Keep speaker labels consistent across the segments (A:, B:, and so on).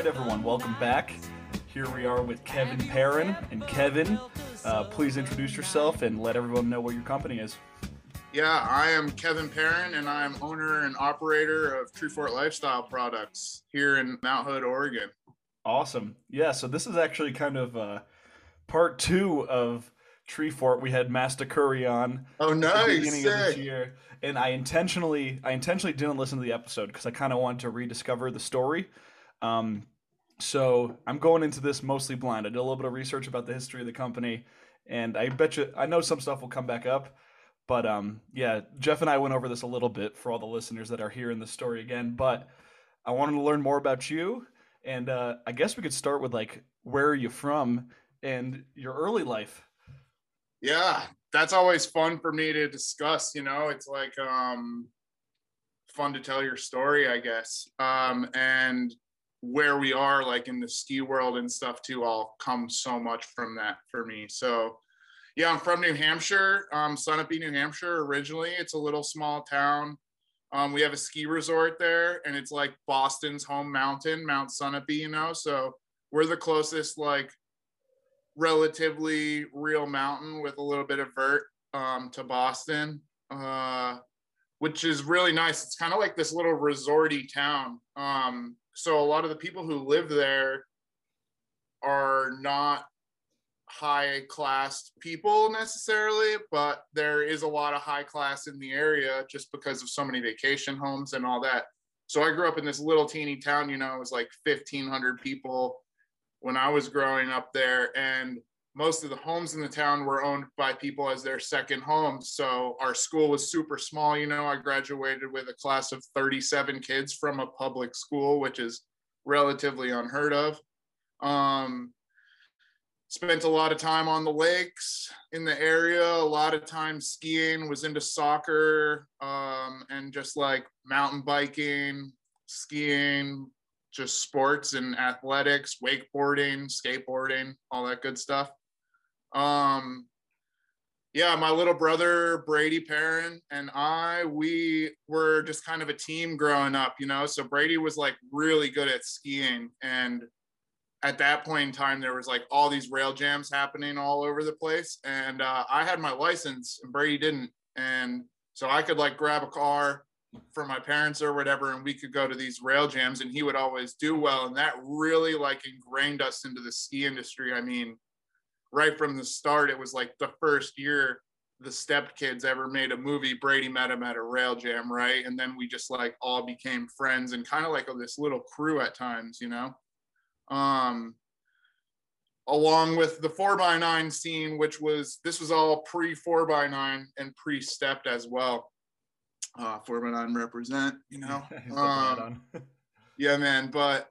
A: right, everyone, welcome back. Here we are with Kevin Perrin. And Kevin, uh, please introduce yourself and let everyone know what your company is.
B: Yeah, I am Kevin Perrin, and I'm owner and operator of Tree Fort Lifestyle Products here in Mount Hood, Oregon.
A: Awesome. Yeah, so this is actually kind of uh, part two of Tree Fort. We had Master Curry on.
B: Oh, nice!
A: Beginning Sick. of this year, and I intentionally, I intentionally didn't listen to the episode because I kind of wanted to rediscover the story. Um, so I'm going into this mostly blind. I did a little bit of research about the history of the company, and I bet you I know some stuff will come back up. But um, yeah, Jeff and I went over this a little bit for all the listeners that are hearing the story again. But I wanted to learn more about you, and uh, I guess we could start with like where are you from and your early life.
B: Yeah, that's always fun for me to discuss. You know, it's like um, fun to tell your story, I guess. Um, and where we are like in the ski world and stuff too all come so much from that for me. So yeah i'm from new hampshire. Um sunapee new hampshire originally. It's a little small town. Um, we have a ski resort there and it's like boston's home mountain mount sunapee you know? So we're the closest like relatively real mountain with a little bit of vert um, to boston uh, which is really nice. It's kind of like this little resorty town. Um, so a lot of the people who live there are not high class people necessarily, but there is a lot of high class in the area just because of so many vacation homes and all that. So I grew up in this little teeny town, you know, it was like 1500 people when I was growing up there and most of the homes in the town were owned by people as their second homes. So our school was super small. You know, I graduated with a class of 37 kids from a public school, which is relatively unheard of. Um, spent a lot of time on the lakes in the area, a lot of time skiing, was into soccer um, and just like mountain biking, skiing, just sports and athletics, wakeboarding, skateboarding, all that good stuff. Um, yeah, my little brother Brady Perrin and I, we were just kind of a team growing up, you know. So Brady was like really good at skiing, and at that point in time, there was like all these rail jams happening all over the place, and uh, I had my license, and Brady didn't, and so I could like grab a car for my parents or whatever, and we could go to these rail jams, and he would always do well, and that really like ingrained us into the ski industry. I mean right from the start, it was like the first year the step kids ever made a movie brady met him at a rail jam right? And then we just like all became friends and kind of like this little crew at times you know? Um along with the 4x9 scene which was this was all pre 4x9 and pre Stept as well. Uh 4x9 represent you know? Um, yeah man but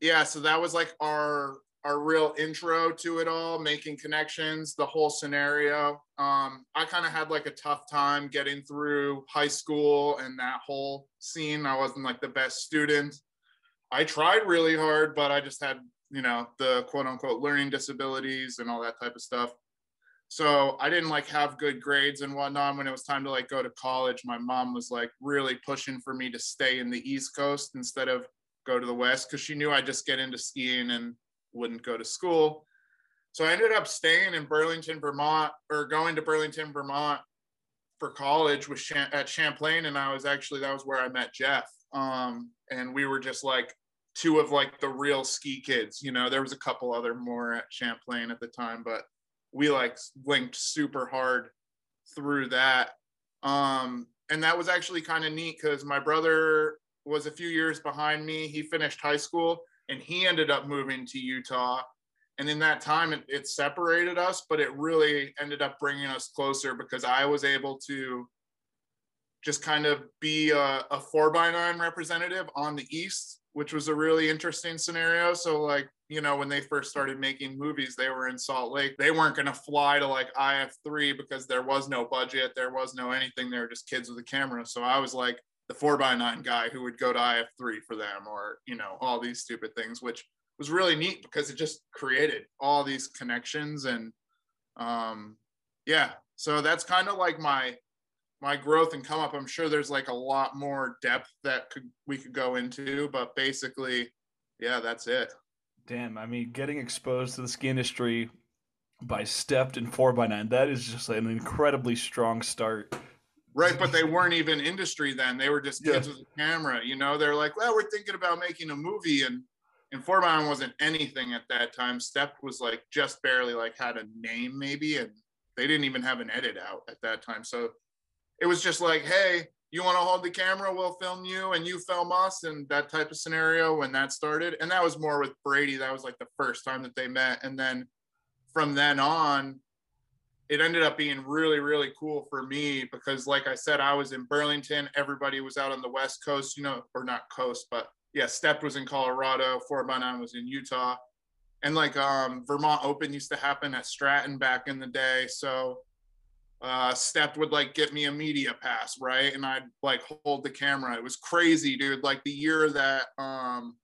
B: yeah so that was like our our real intro to it all, making connections, the whole scenario. Um, I kind of had like a tough time getting through high school and that whole scene. I wasn't like the best student. I tried really hard, but I just had, you know, the quote unquote learning disabilities and all that type of stuff. So I didn't like have good grades and whatnot. When it was time to like go to college, my mom was like really pushing for me to stay in the East Coast instead of go to the West because she knew I'd just get into skiing and wouldn't go to school. So I ended up staying in Burlington, Vermont, or going to Burlington, Vermont for college with at Champlain, and I was actually that was where I met Jeff. Um, and we were just like two of like the real ski kids. You know, there was a couple other more at Champlain at the time, but we like linked super hard through that. Um, and that was actually kind of neat because my brother was a few years behind me. He finished high school and he ended up moving to Utah. And in that time, it, it separated us, but it really ended up bringing us closer because I was able to just kind of be a, a four by nine representative on the East, which was a really interesting scenario. So, like, you know, when they first started making movies, they were in Salt Lake. They weren't going to fly to like IF3 because there was no budget, there was no anything. They were just kids with a camera. So I was like, the four by nine guy who would go to IF3 for them or, you know, all these stupid things, which was really neat because it just created all these connections and um yeah, so that's kind of like my my growth and come up. I'm sure there's like a lot more depth that could we could go into, but basically yeah, that's it.
A: Damn, I mean, getting exposed to the ski industry by Stept and 4x9, that is just an incredibly strong start.
B: Right, but they weren't even industry then. They were just kids yeah. with a camera. You know, they're like, well, we're thinking about making a movie. And and 4x9 wasn't anything at that time. Stept was like just barely like had a name maybe. And they didn't even have an edit out at that time. So it was just like, hey, you want to hold the camera? We'll film you and you film us and that type of scenario when that started. And that was more with Brady. That was like the first time that they met. And then from then on, it ended up being really, really cool for me because, like I said, I was in Burlington. Everybody was out on the West Coast, you know, or not coast, but yeah, Step was in Colorado, 4 by 9 was in Utah. And like um, Vermont Open used to happen at Stratton back in the day. So uh, Step would like get me a media pass, right? And I'd like hold the camera. It was crazy, dude. Like the year that um,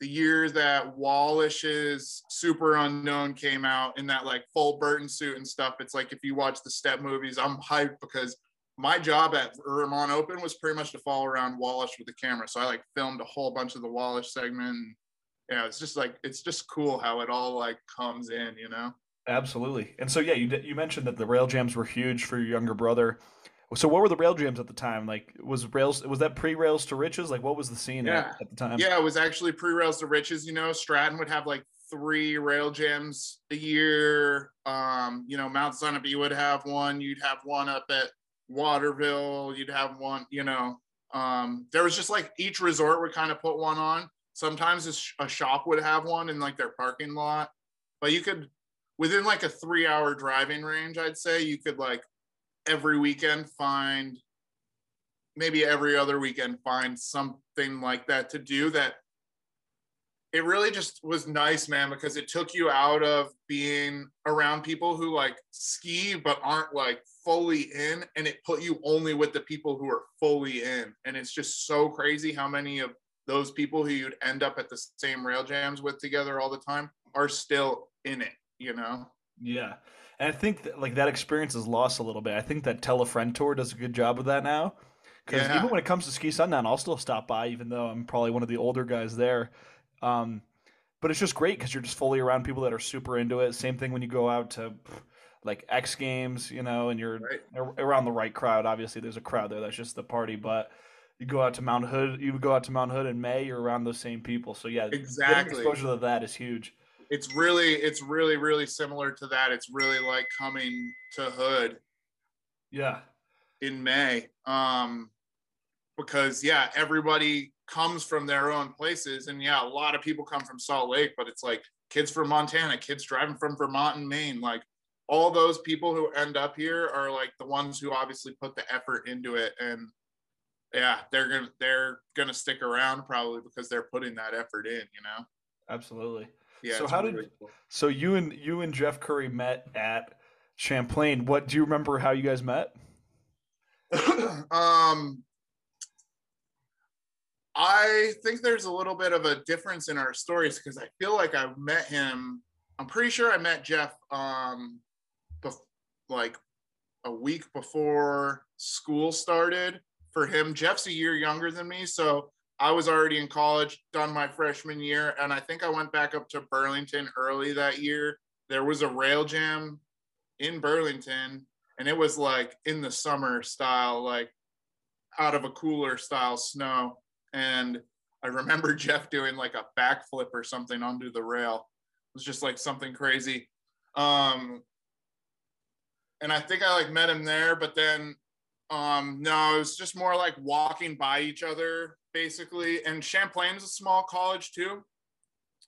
B: the year that Wallisch's Super Unknown came out in that like full Burton suit and stuff. It's like if you watch the Step movies, I'm hyped because my job at Vermont Open was pretty much to follow around Wallisch with the camera. So I like filmed a whole bunch of the Wallish segment. Yeah, it's just like it's just cool how it all like comes in, you know.
A: Absolutely. And so yeah, you you mentioned that the rail jams were huge for your younger brother. So what were the rail jams at the time? Like was rails was that pre rails to riches? Like what was the scene yeah. at, at, the time?
B: Yeah, it was actually pre rails to riches. You know, Stratton would have like three rail jams a year. Um, you know, Mount Sunapee would have one. You'd have one up at Waterville. You'd have one. You know, um, there was just like each resort would kind of put one on. Sometimes a shop would have one in like their parking lot, but you could within like a three hour driving range, I'd say you could like every weekend find maybe every other weekend find something like that to do that it really just was nice man because it took you out of being around people who like ski but aren't like fully in and it put you only with the people who are fully in and it's just so crazy how many of those people who you'd end up at the same rail jams with together all the time are still in it you know?
A: Yeah. And I think that, like that experience is lost a little bit. I think that Tell a Friend tour does a good job of that now. Because yeah. even when it comes to Ski Sundown, I'll still stop by, even though I'm probably one of the older guys there. Um, but it's just great because you're just fully around people that are super into it. Same thing when you go out to like X Games, you know, and you're right. around the right crowd. Obviously, there's a crowd there. That's just the party. But you go out to Mount Hood, you go out to Mount Hood in May, you're around those same people. So yeah,
B: exactly.
A: exposure to that is huge
B: it's really it's really really similar to that. It's really like coming to hood.
A: Yeah.
B: In may um because yeah everybody comes from their own places. And yeah a lot of people come from salt lake but it's like kids from montana kids driving from vermont and maine. Like all those people who end up here are like the ones who obviously put the effort into it. And yeah they're gonna they're gonna stick around probably because they're putting that effort in you know?
A: Absolutely yeah. So how did cool. so you and you and Jeff Curry met at Champlain? What do you remember how you guys met?
B: um, I think there's a little bit of a difference in our stories because I feel like I met him. I'm pretty sure I met Jeff um, bef- like a week before school started. For him, Jeff's a year younger than me, so I was already in college, done my freshman year, and I think I went back up to Burlington early that year. There was a rail jam in Burlington, and it was like in the summer style, like out of a cooler style snow. And I remember Jeff doing like a backflip or something onto the rail. It was just like something crazy. Um, and I think I like met him there, but then um, no, it was just more like walking by each other basically. And Champlain's a small college too.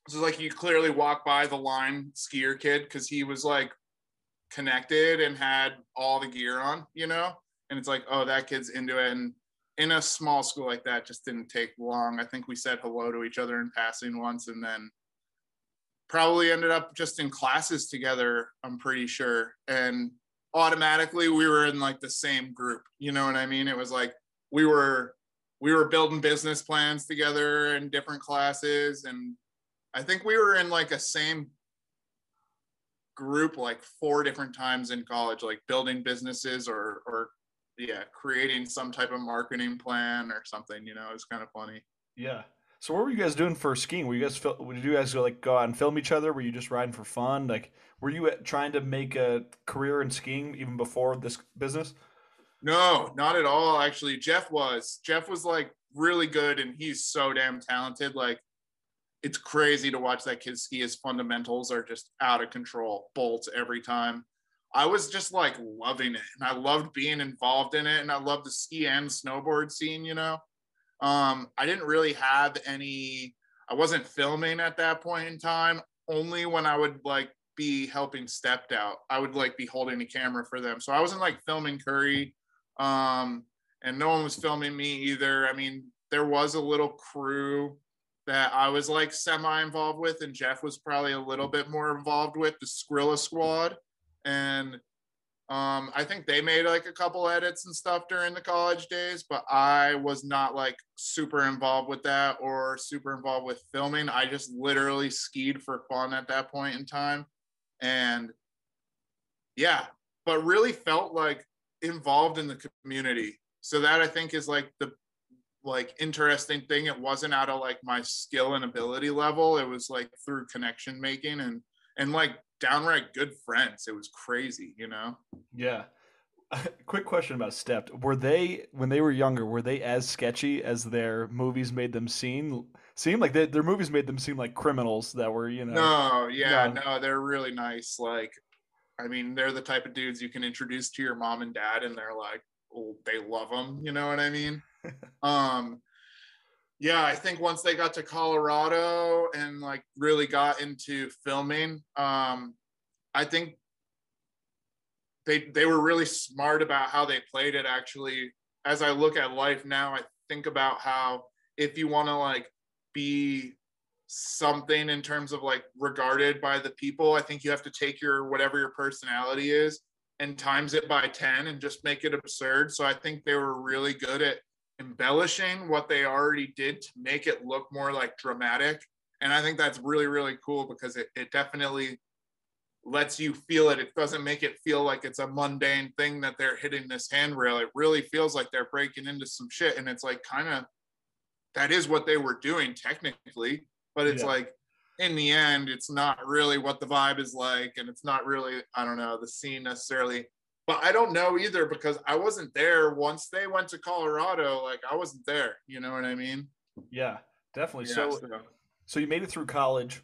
B: So like you clearly walk by the line skier kid because he was like connected and had all the gear on, you know? And it's like, oh, that kid's into it. And in a small school like that just didn't take long. I think we said hello to each other in passing once and then probably ended up just in classes together, I'm pretty sure. And automatically we were in like the same group. You know what I mean? It was like we were we were building business plans together in different classes and i think we were in like a same group like four different times in college like building businesses or or yeah creating some type of marketing plan or something you know it's kind of funny
A: yeah So what were you guys doing for skiing? Were you guys did you guys go like go out and film each other? Were you just riding for fun? Like were you trying to make a career in skiing even before this business?
B: No, not at all. Actually, Jeff was. Jeff was like really good, and he's so damn talented. Like, it's crazy to watch that kid ski. His fundamentals are just out of control, bolts every time. I was just like loving it, and I loved being involved in it, and I loved the ski and snowboard scene. You know, um, I didn't really have any. I wasn't filming at that point in time. Only when I would like be helping Stept out, I would like be holding a camera for them. So I wasn't like filming Curry um, and no one was filming me either. I mean, there was a little crew that I was like semi involved with, and Jeff was probably a little bit more involved with the Skrilla squad. And um, I think they made like a couple edits and stuff during the college days, but I was not like super involved with that or super involved with filming. I just literally skied for fun at that point in time. And yeah, but really felt like involved in the community. So that I think is like the like interesting thing. It wasn't out of like my skill and ability level. It was like through connection making and and like downright good friends. It was crazy, you know?
A: Yeah. Quick question about Stept. Were they when they were younger, were they as sketchy as their movies made them seem seem like they, their movies made them seem like criminals that were, you know?
B: No, yeah, no, no they're really nice. Like I mean, they're the type of dudes you can introduce to your mom and dad, and they're like, oh, they love them. You know what I mean? um, yeah, I think once they got to Colorado and like really got into filming, um, I think they they were really smart about how they played it. Actually, as I look at life now, I think about how if you want to like be something in terms of like regarded by the people. I think you have to take your whatever your personality is and times it by 10 and just make it absurd. So I think they were really good at embellishing what they already did to make it look more like dramatic. And I think that's really, really cool because it, it definitely lets you feel it. It doesn't make it feel like it's a mundane thing that they're hitting this handrail. It really feels like they're breaking into some shit. And it's like kind of that is what they were doing technically but it's yeah. like in the end it's not really what the vibe is like and it's not really i don't know the scene necessarily. But i don't know either because i wasn't there once they went to colorado like i wasn't there you know what i mean?
A: Yeah definitely. Yeah, so, so. so you made it through college.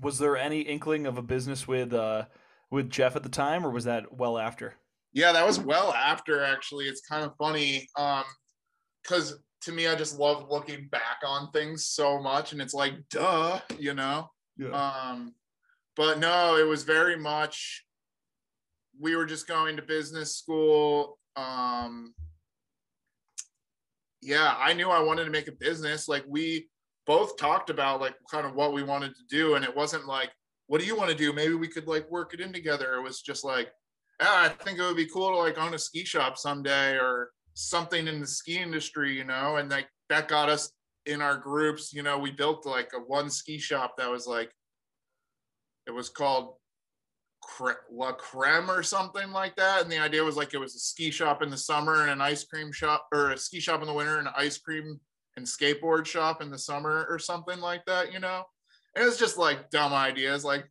A: Was there any inkling of a business with uh with jeff at the time or was that well after?
B: Yeah that was well after actually. It's kind of funny um because to me, I just love looking back on things so much, and it's like, duh, you know. Yeah. Um, but no, it was very much. We were just going to business school. Um, yeah, I knew I wanted to make a business. Like we both talked about like kind of what we wanted to do, and it wasn't like, what do you want to do? Maybe we could like work it in together. It was just like, yeah, I think it would be cool to like own a ski shop someday, or something in the ski industry, you know, and like that got us in our groups. You know, we built like a one ski shop that was like, it was called La Creme or something like that. And the idea was like it was a ski shop in the summer and an ice cream shop, or a ski shop in the winter and an ice cream and skateboard shop in the summer or something like that, you know? And it's just like dumb ideas, like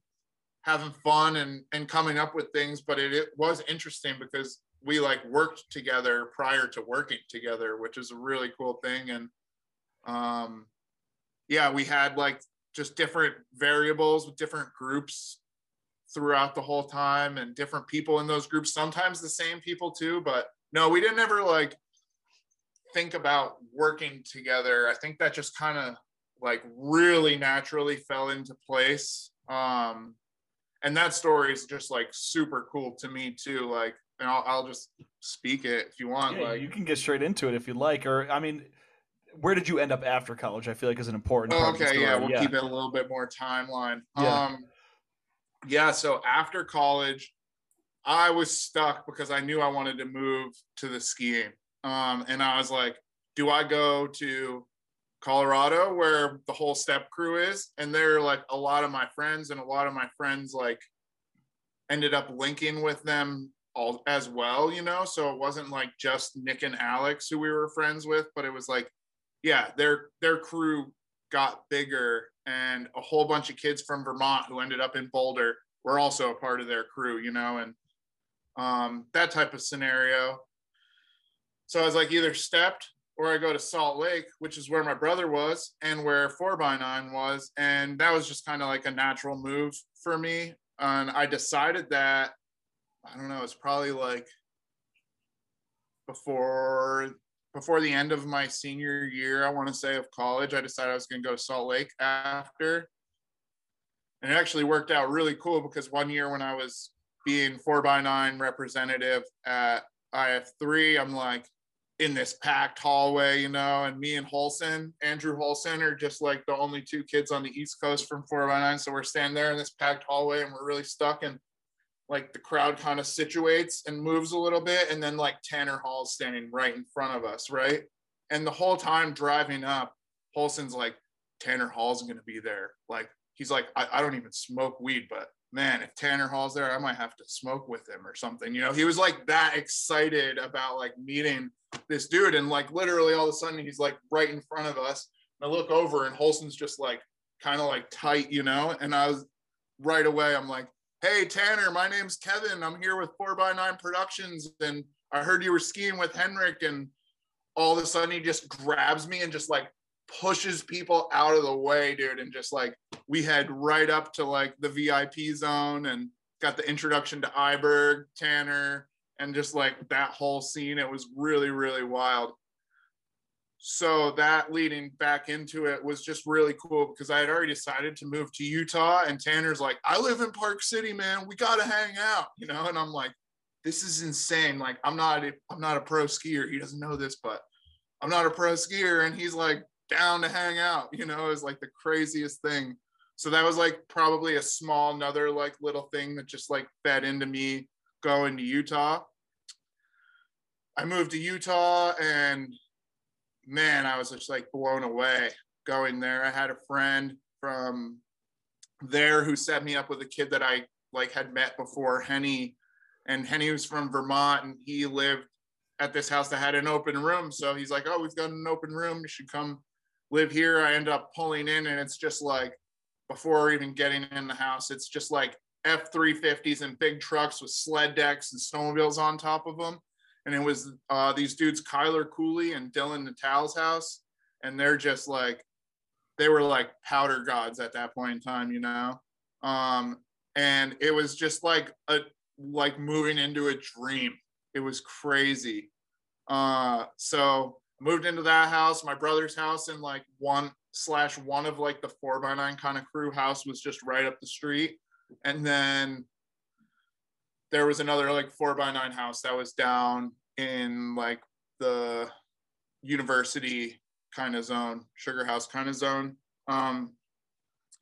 B: having fun and and coming up with things. But it, it was interesting because we like worked together prior to working together, which is a really cool thing. And um, yeah, we had like just different variables with different groups throughout the whole time and different people in those groups, sometimes the same people too. But no, we didn't ever like think about working together. I think that just kind of like really naturally fell into place. Um, and that story is just like super cool to me too. Like and I'll, I'll just speak it if you want.
A: Yeah,
B: like
A: you can get straight into it if you like. Or I mean, where did you end up after college? I feel like is an important.
B: Oh, okay, yeah, we'll yeah. keep it a little bit more timeline. Yeah. Um, yeah. So after college, I was stuck because I knew I wanted to move to the skiing, um, and I was like, do I go to Colorado where the whole step crew is? And they're like a lot of my friends, and a lot of my friends like ended up linking with them all as well, you know. So it wasn't like just Nick and Alex who we were friends with, but it was like, yeah, their their crew got bigger and a whole bunch of kids from Vermont who ended up in Boulder were also a part of their crew, you know, and um, that type of scenario. So I was like, either Stept or I go to Salt Lake, which is where my brother was and where 4x9 was. And that was just kind of like a natural move for me. And I decided that, I don't know, it's probably like before before the end of my senior year, I want to say of college, I decided I was going to go to Salt Lake after. And it actually worked out really cool because one year when I was being 4x9 representative at IF3, I'm like, in this packed hallway, you know, and me and Holson, Andrew Holson, are just like the only two kids on the East Coast from 4 by 9 So we're standing there in this packed hallway and we're really stuck. And like the crowd kind of situates and moves a little bit. And then like Tanner Hall's standing right in front of us, right? And the whole time driving up, Holson's like, Tanner Hall's to be there. Like, he's like, I, I don't even smoke weed, but man, if Tanner Hall's there, I might have to smoke with him or something. You know, he was like that excited about like meeting this dude. And like literally all of a sudden he's like right in front of us. And I look over and Holson's just like kind of like tight, you know? And I was right away, I'm like, hey Tanner, my name's Kevin. I'm here with 4x9 Productions. And I heard you were skiing with Henrik. And all of a sudden he just grabs me and just like pushes people out of the way, dude. And just like we head right up to like the VIP zone and got the introduction to Iberg, Tanner, and just like that whole scene. It was really, really wild. So that leading back into it was just really cool because I had already decided to move to Utah. And Tanner's like, I live in Park City, man. We gotta hang out, you know. And I'm like, this is insane. Like, I'm not, a, I'm not a pro skier. He doesn't know this, but I'm not a pro skier. And he's like, down to hang out, you know, is like the craziest thing. So that was like probably a small, another like little thing that just like fed into me going to Utah. I moved to Utah and man, I was just like blown away going there. I had a friend from there who set me up with a kid that I like had met before, Henny. And Henny was from Vermont and he lived at this house that had an open room. So he's like, Oh, we've got an open room. You should come live here. I end up pulling in, and it's just like before even getting in the house, it's just like F 350s and big trucks with sled decks and snowmobiles on top of them. And it was uh, these dudes, Kyler Cooley and Dylan Natal's house. And they're just like, they were like powder gods at that point in time, you know? Um, and it was just like a, like moving into a dream. It was crazy. Uh, so moved into that house my brother's house and like one slash one of like the four by nine kind of crew house was just right up the street and then there was another like four by nine house that was down in like the university kind of zone sugar house kind of zone um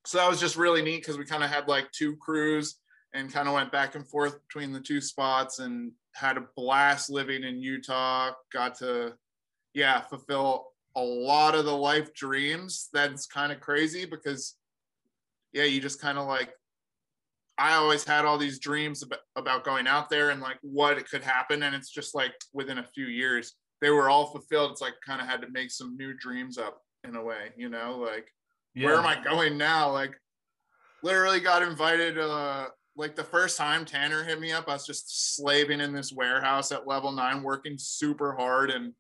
B: so that was just really neat because we kind of had like two crews and kind of went back and forth between the two spots and had a blast living in utah got to yeah, fulfill a lot of the life dreams. That's kind of crazy because, yeah, you just kind of like, I always had all these dreams about, about going out there and like what it could happen. And it's just like within a few years, they were all fulfilled. It's like kind of had to make some new dreams up in a way, you know, like yeah. where am I going now? Like literally got invited, uh, like the first time Tanner hit me up, I was just slaving in this warehouse at level nine, working super hard and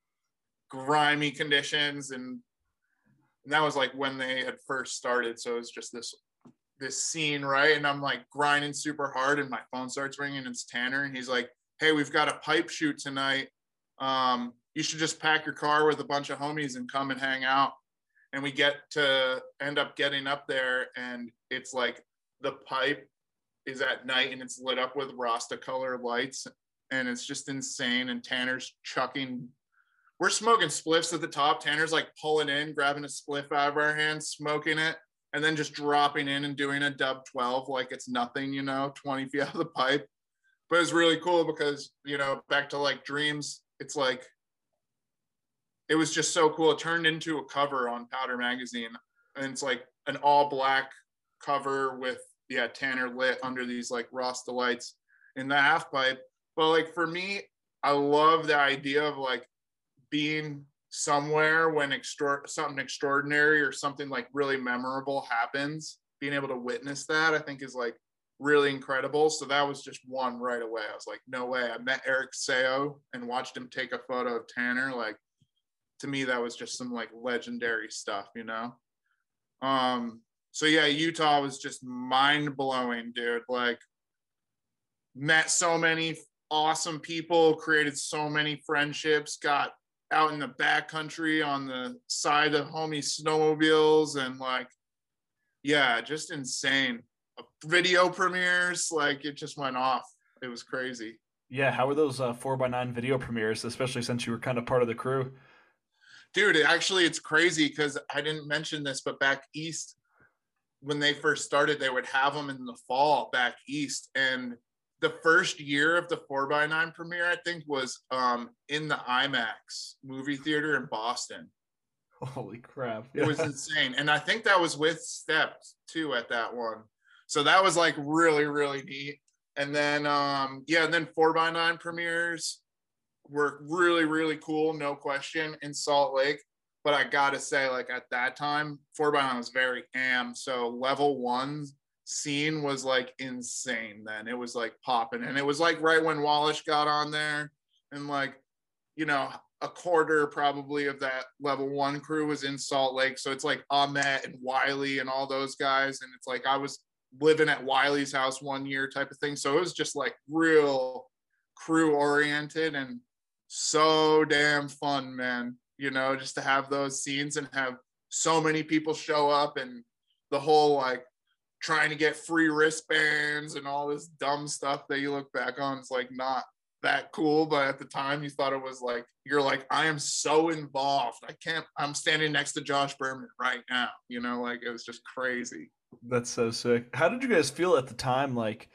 B: grimy conditions and, and that was like when they had first started so it was just this this scene right? And i'm like grinding super hard and my phone starts ringing it's tanner and he's like hey we've got a pipe shoot tonight. Um, you should just pack your car with a bunch of homies and come and hang out. And we get to end up getting up there and it's like the pipe is at night and it's lit up with rasta color lights and it's just insane and tanner's chucking we're smoking spliffs at the top. Tanner's like pulling in, grabbing a spliff out of our hands, smoking it, and then just dropping in and doing a dub 12 like it's nothing, you know, 20 feet out of the pipe. But it's really cool because, you know, back to like dreams, it's like, it was just so cool. It turned into a cover on Powder Magazine. And it's like an all black cover with, yeah, Tanner lit under these like Rasta lights in the half pipe. But like for me, I love the idea of like being somewhere when extra- something extraordinary or something like really memorable happens being able to witness that i think is like really incredible. So that was just one right away. I was like no way. I met eric seo and watched him take a photo of tanner. Like to me that was just some like legendary stuff you know? Um so yeah utah was just mind blowing dude. Like met so many awesome people created so many friendships got out in the back country on the side of homie snowmobiles and like yeah just insane. Video premieres like it just went off. It was crazy.
A: Yeah, how were those uh, four by nine video premieres, especially since you were kind of part of the crew?
B: dude it actually it's crazy because i didn't mention this but back east when they first started they would have them in the fall back east and the first year of the 4x9 premiere i think was um in the imax movie theater in boston.
A: Holy crap!
B: it was insane. And i think that was with steps too at that one. So that was like really really neat. And then um yeah and then 4x9 premieres were really really cool no question in salt lake. But i gotta say like at that time 4x9 was very am so level one scene was like insane then it was like popping and it was like right when wallace got on there and like you know a quarter probably of that level one crew was in Salt Lake. So it's like Ahmet and Wiley and all those guys. And it's like I was living at Wiley's house one year type of thing. So it was just like real crew oriented and so damn fun, man. You know, just to have those scenes and have so many people show up and the whole like trying to get free wristbands and all this dumb stuff that you look back on. It's like not that cool, but at the time you thought it was like you're like I am so involved. I can't. I'm standing next to Josh Berman right now. You know, like it was just crazy.
A: That's so sick. How did you guys feel at the time? Like,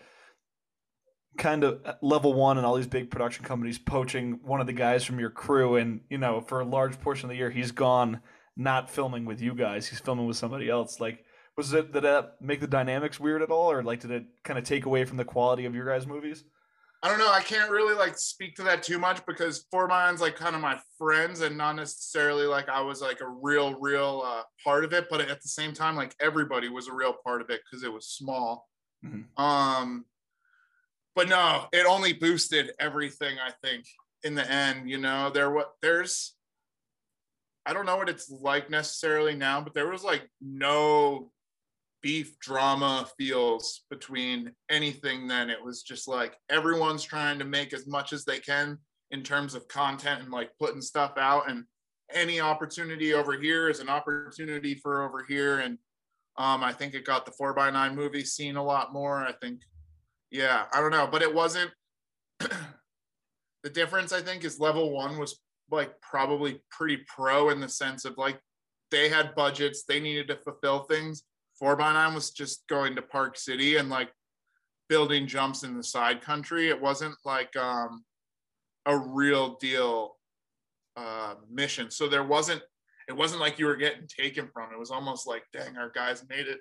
A: kind of uh, level one and all these big production companies poaching one of the guys from your crew, and you know, for a large portion of the year, he's gone not filming with you guys. He's filming with somebody else. Like, was it did that make the dynamics weird at all, or like did it kind of take away from the quality of your guys' movies?
B: I don't know. I can't really like speak to that too much because Four Minds like kind of my friends and not necessarily like I was like a real, real uh, part of it. But at the same time, like everybody was a real part of it because it was small.
A: Mhm.
B: Um, but no, it only boosted everything. I think in the end, you know, there what there's. I don't know what it's like necessarily now, but there was like no beef drama feels between anything then. It was just like everyone's trying to make as much as they can in terms of content and like putting stuff out. And any opportunity over here is an opportunity for over here. And um, i think it got the 4x9 movie scene a lot more i think. Yeah i don't know but it wasn't the difference i think is level one was like probably pretty pro in the sense of like they had budgets they needed to fulfill things four by nine was just going to Park City and like building jumps in the side country. It wasn't like um, a real deal uh, mission. So there wasn't. It wasn't like you were getting taken from. It was almost like, dang, our guys made it.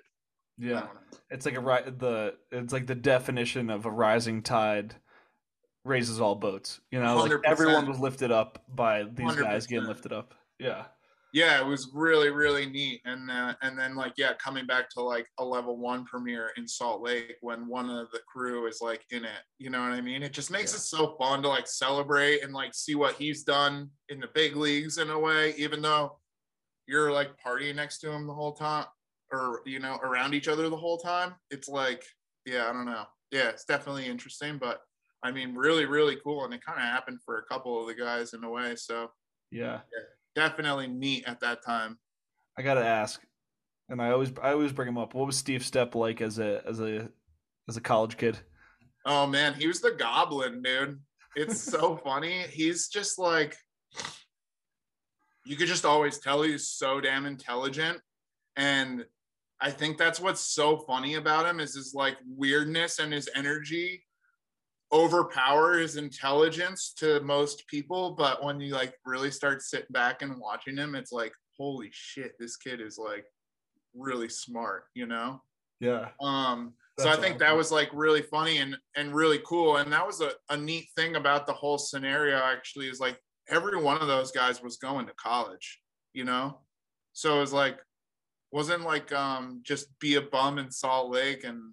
A: Yeah, it's like a ri- the it's like the definition of a rising tide raises all boats. You know, like
B: 100%.
A: everyone was lifted up by these guys getting lifted up. Yeah.
B: Yeah it was really really neat. And uh, and then like yeah coming back to like a level one premiere in salt lake when one of the crew is like in it you know what i mean? It just makes
A: Yeah.
B: it so fun to like celebrate and like see what he's done in the big leagues in a way even though you're like partying next to him the whole time or you know around each other the whole time. It's like yeah i don't know. Yeah it's definitely interesting but i mean really really cool. And it kind of happened for a couple of the guys in a way so
A: Yeah.
B: Definitely neat at that time
A: I gotta ask, and I always I always bring him up. What was Steve Stepp like as a as a as a college kid?
B: Oh man, he was the goblin, dude. It's so funny. He's just like you could just always tell he's so damn intelligent. And I think that's what's so funny about him is his like weirdness and his energy overpower his intelligence to most people. But when you like really start sitting back and watching him, it's like, holy shit, this kid is like really smart, you know?
A: Yeah.
B: Um, so I
A: That's
B: think that was like really funny and and really cool. And that was a, a neat thing about the whole scenario actually is like every one of those guys was going to college, you know? So it was like, wasn't like um just be a bum in Salt Lake and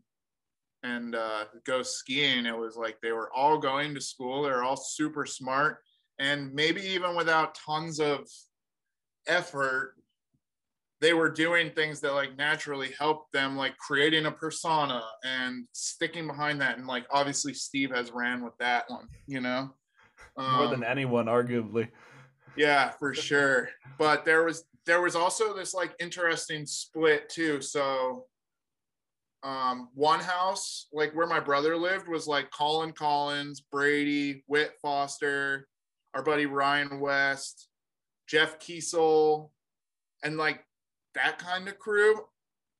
B: and uh, go skiing. It was like they were all going to school. They're all super smart, and maybe even without tons of effort, they were doing things that like naturally helped them, like creating a persona and sticking behind that. And like obviously, Steve has ran with that one, you know,
A: more um, than anyone, arguably.
B: Yeah, for sure. But there was there was also this like interesting split too. So um, one house, like where my brother lived, was like Colin Collins, Brady, Whit Foster, our buddy Ryan West, Jeff Kiesel, and like that kind of crew.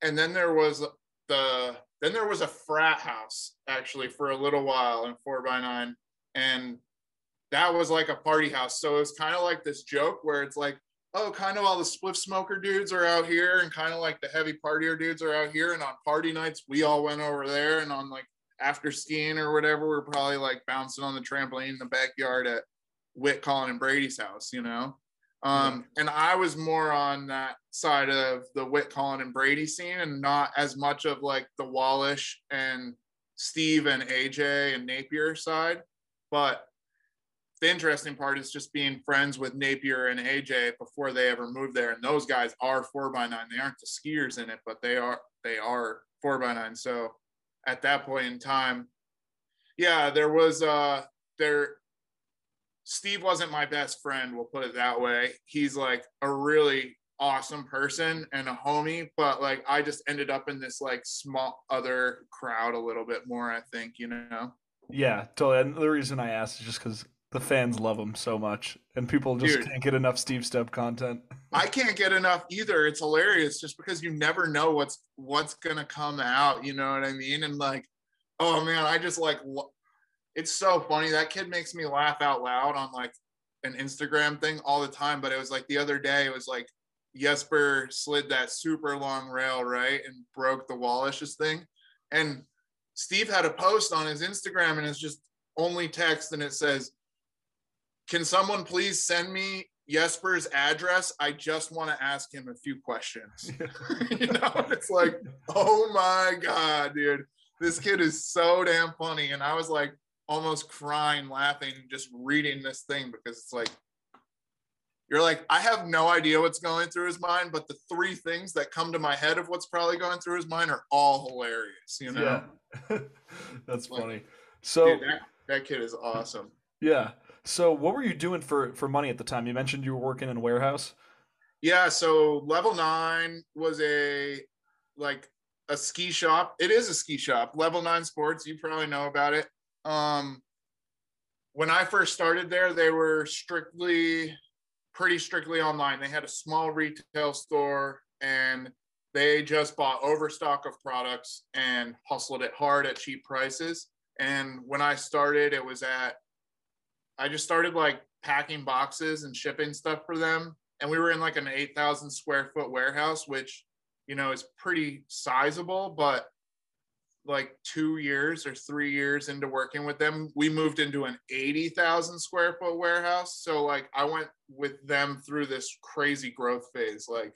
B: And then there was the then there was a frat house actually for a little while in four by nine. And that was like a party house. So it was kind of like this joke where it's like, oh, kind of all the spliff smoker dudes are out here, and kind of like the heavy partier dudes are out here. And on party nights, we all went over there, and on like after skiing or whatever, we're probably like bouncing on the trampoline in the backyard at Whit, Colin, and Brady's house, you know. Um, and I was more on that side of the Whit, Colin, and Brady scene, and not as much of like the Wallisch and Steve and AJ and Napier side. But the interesting part is just being friends with Napier and AJ before they ever moved there. And those guys are four by nine. They aren't the skiers in it, but they are they are four by nine. So at that point in time, yeah, there was uh there Steve wasn't my best friend, we'll put it that way. He's like a really awesome person and a homie, but like I just ended up in this like small other crowd a little bit more, I think, you know.
A: Yeah, totally. And the reason I asked is just because the fans love him so much, and people just Dude, can't get enough Steve Stepp content.
B: I can't get enough either. It's hilarious, just because you never know what's what's gonna come out. You know what I mean? And like, oh man, I just like, it's so funny. That kid makes me laugh out loud on like an Instagram thing all the time. But it was like the other day, it was like Jesper slid that super long rail right and broke the Wallisch's thing, and Steve had a post on his Instagram and it's just only text and it says can someone please send me Jesper's address? I just want to ask him a few questions. you know, it's like, oh my God, dude, this kid is so damn funny. And I was like almost crying, laughing, just reading this thing because it's like, you're like, I have no idea what's going through his mind, but the three things that come to my head of what's probably going through his mind are all hilarious, you know?
A: Yeah. That's like, funny. So
B: dude, that, that kid is awesome.
A: Yeah. So, what were you doing for for money at the time? You mentioned you were working in a warehouse.
B: Yeah, so Level Nine was a like a ski shop. It is a ski shop. Level Nine Sports. You probably know about it. Um, when I first started there, they were strictly, pretty strictly online. They had a small retail store, and they just bought overstock of products and hustled it hard at cheap prices. And when I started, it was at I just started like packing boxes and shipping stuff for them. And we were in like an 8,000 square foot warehouse, which, you know, is pretty sizable. But like two years or three years into working with them, we moved into an 80,000 square foot warehouse. So, like, I went with them through this crazy growth phase. Like,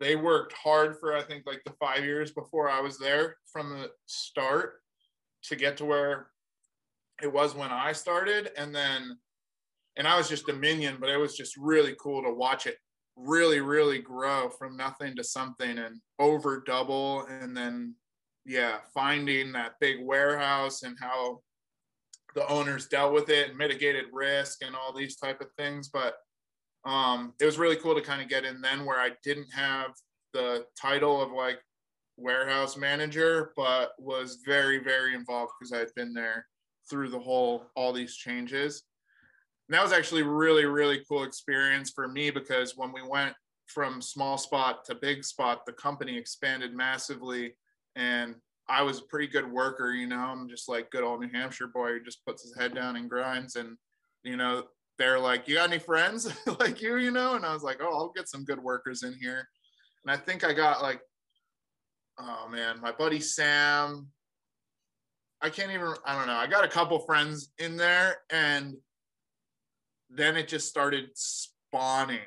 B: they worked hard for, I think, like the five years before I was there from the start to get to where it was when I started, and then and I was just a minion, but it was just really cool to watch it really, really grow from nothing to something and over double, and then yeah, finding that big warehouse and how the owners dealt with it and mitigated risk and all these type of things. But um, it was really cool to kind of get in then where I didn't have the title of like warehouse manager, but was very, very involved because I'd been there through the whole all these changes. And that was actually really really cool experience for me because when we went from small spot to big spot, the company expanded massively, and I was a pretty good worker. You know, I'm just like good old New Hampshire boy who just puts his head down and grinds. And you know, they're like, "You got any friends like you?" You know, and I was like, "Oh, I'll get some good workers in here." And I think I got like, oh man, my buddy Sam, I can't even, I don't know. I got a couple friends in there and then it just started spawning.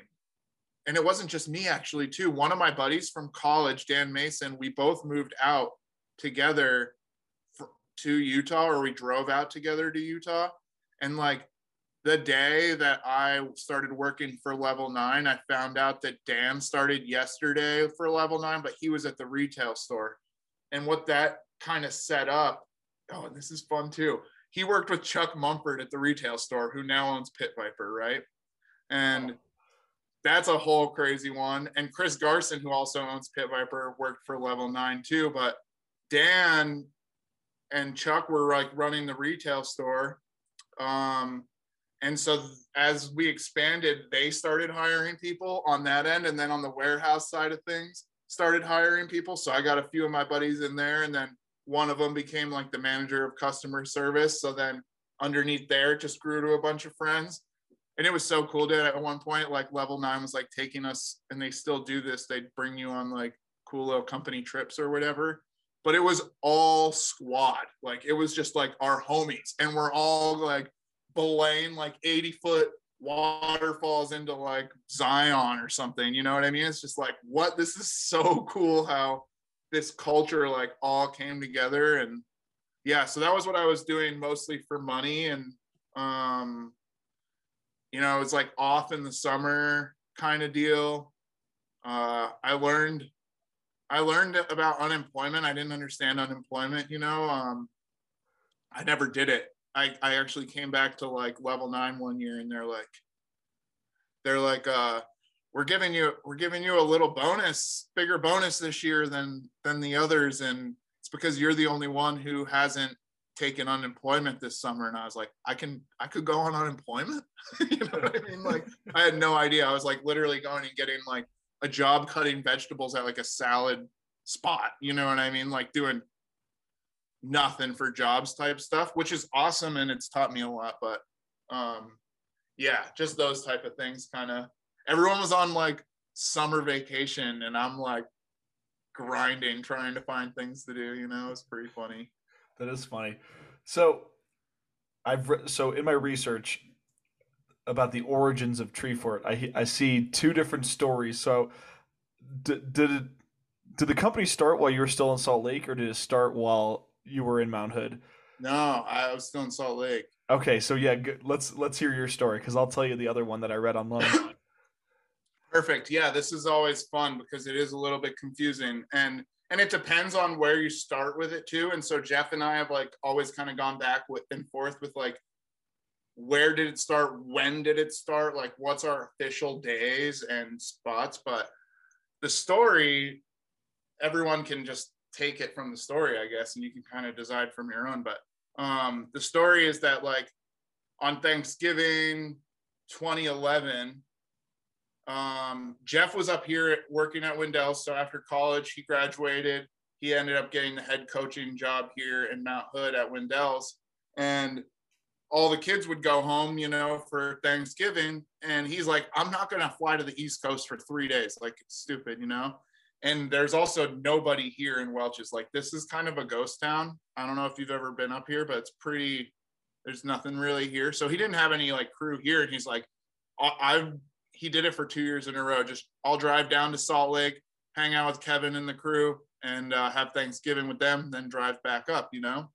B: And it wasn't just me, actually, too. One of my buddies from college, Dan Mason, we both moved out together for, to Utah, or we drove out together to Utah. And like the day that I started working for level nine, I found out that Dan started yesterday for level nine, but he was at the retail store. And what that kind of set up, oh, this is fun too. He worked with Chuck Mumford at the retail store, who now owns Pit Viper, right? And that's a whole crazy one. And Chris Gardner, who also owns Pit Viper, worked for level nine too. But Dan and Chuck were like running the retail store. Um, and so as we expanded they started hiring people on that end and then on the warehouse side of things started hiring people so i got a few of my buddies in there and then one of them became like the manager of customer service. So then underneath there it just grew to a bunch of friends. And it was so cool dude. At one point like level nine was like taking us and they still do this. They'd bring you on like cool little company trips or whatever. But it was all squad. Like it was just like our homies. And we're all like belaying like 80 foot waterfalls into like Zion or something. You know what I mean? It's just like, what? This is so cool how this culture like all came together. And yeah, so that was what I was doing mostly for money. And, um, you know, it was like off in the summer kind of deal. Uh, I learned, I learned about unemployment. I didn't understand unemployment, you know, um, I never did it I, I actually came back to like level nine one year and they're like they're like uh we're giving you we're giving you a little bonus bigger bonus this year than than the others. And it's because you're the only one who hasn't taken unemployment this summer. And i was like i can i could go on unemployment? You know what i mean? Like i had no idea. I was like literally going and getting like a job cutting vegetables at like a salad spot. You know what i mean? Like doing nothing for jobs type stuff, which is awesome and it's taught me a lot. But um, yeah, just those type of things kind of everyone was on like summer vacation and I'm like grinding, trying to find things to do, you know, it's pretty funny.
A: That is funny. So I've re- so in my research about the origins of Tree Fort, I I see two different stories. So did did it, did the company start while you were still in Salt Lake, or did it start while you were in Mount Hood.
B: No, I was still in Salt Lake.
A: Okay, so yeah, good. let's let's hear your story because I'll tell you the other one that I read online.
B: Perfect. Yeah, this is always fun because it is a little bit confusing and and it depends on where you start with it too. And so Jeff and I have like always kind of gone back with and forth with like where did it start? When did it start? Like what's our official days and spots? But the story, everyone can just take it from the story, I guess, and you can kind of decide from your own. But um, the story is that like on Thanksgiving 2011, um, Jeff was up here working at Windell. So after college, he graduated. He ended up getting the head coaching job here in Mount Hood at Windells. And all the kids would go home, you know, for Thanksgiving. And he's like, I'm not going to fly to the East Coast for three days. Like, it's stupid, you know? and there's also nobody here in Welches. Like this is kind of a ghost town. I don't know if you've ever been up here, but it's pretty. There's nothing really here. So he didn't have any like crew here, and he's like, I've he did it for two years in a row. Just I'll drive down to Salt Lake, hang out with Kevin and the crew, and uh, have Thanksgiving with them, then drive back up. You know,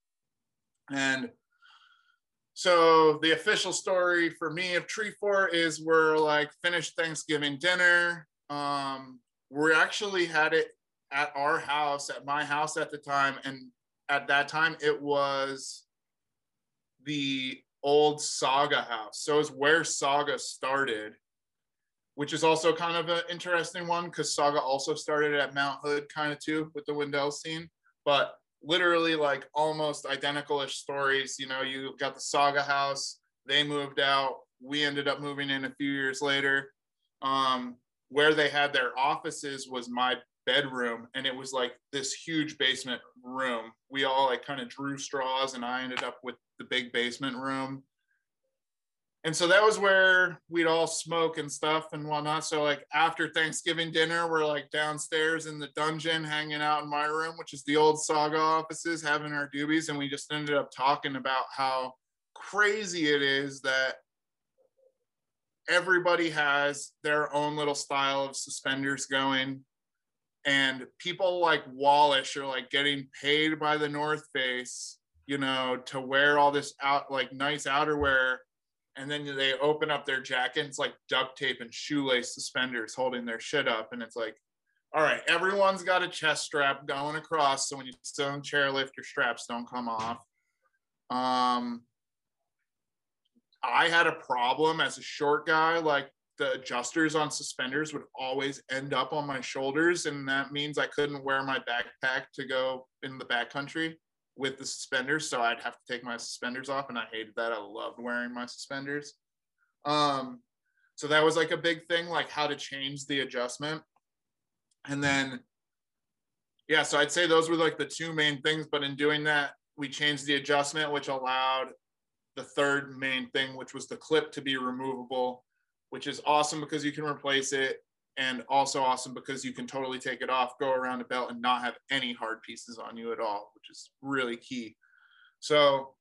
B: and so the official story for me of Tree Fort is we're like finished Thanksgiving dinner. Um, we actually had it at our house, at my house at the time. And at that time, it was the old Saga house. So it's where Saga started, which is also kind of an interesting one because Saga also started at Mount Hood, kind of too, with the Windell scene. But literally, like almost identical-ish stories. You know, you got the Saga house. They moved out. We ended up moving in a few years later. Um, where they had their offices was my bedroom and it was like this huge basement room we all like kind of drew straws and i ended up with the big basement room and so that was where we'd all smoke and stuff and whatnot so like after thanksgiving dinner we're like downstairs in the dungeon hanging out in my room which is the old saga offices having our doobies and we just ended up talking about how crazy it is that everybody has their own little style of suspenders going and people like Wallisch are like getting paid by the North Face, you know, to wear all this out like nice outerwear. And then they open up their jackets like duct tape and shoelace suspenders holding their shit up. And it's like, all right, everyone's got a chest strap going across. So when you sit in chairlift, your straps don't come off. Um, I had a problem as a short guy, like the adjusters on suspenders would always end up on my shoulders. And that means I couldn't wear my backpack to go in the backcountry with the suspenders. So I'd have to take my suspenders off. And I hated that. I loved wearing my suspenders. Um, so that was like a big thing, like how to change the adjustment. And then, yeah, so I'd say those were like the two main things. But in doing that, we changed the adjustment, which allowed the third main thing, which was the clip to be removable, which is awesome because you can replace it and also awesome because you can totally take it off, go around a belt and not have any hard pieces on you at all, which is really key. So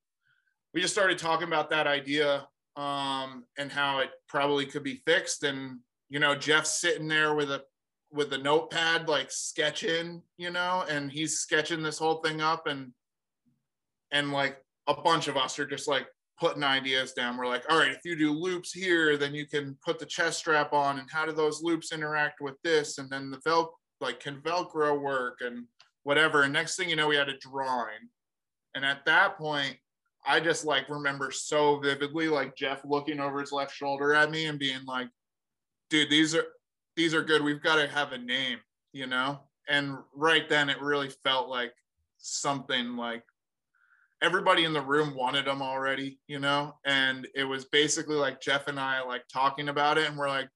B: we just started talking about that idea um, and how it probably could be fixed. And, you know, Jeff's sitting there with a with a notepad like sketching, you know, and he's sketching this whole thing up and and like a bunch of us are just like putting ideas down. We're like, all right, if you do loops here, then you can put the chest strap on, and how do those loops interact with this? And then the vel like can Velcro work and whatever. And next thing you know, we had a drawing. And at that point, I just like remember so vividly, like Jeff looking over his left shoulder at me and being like, dude, these are these are good. We've got to have a name, you know? And right then it really felt like something like everybody in the room wanted them already, you know, and it was basically like Jeff and I like talking about it, and we're like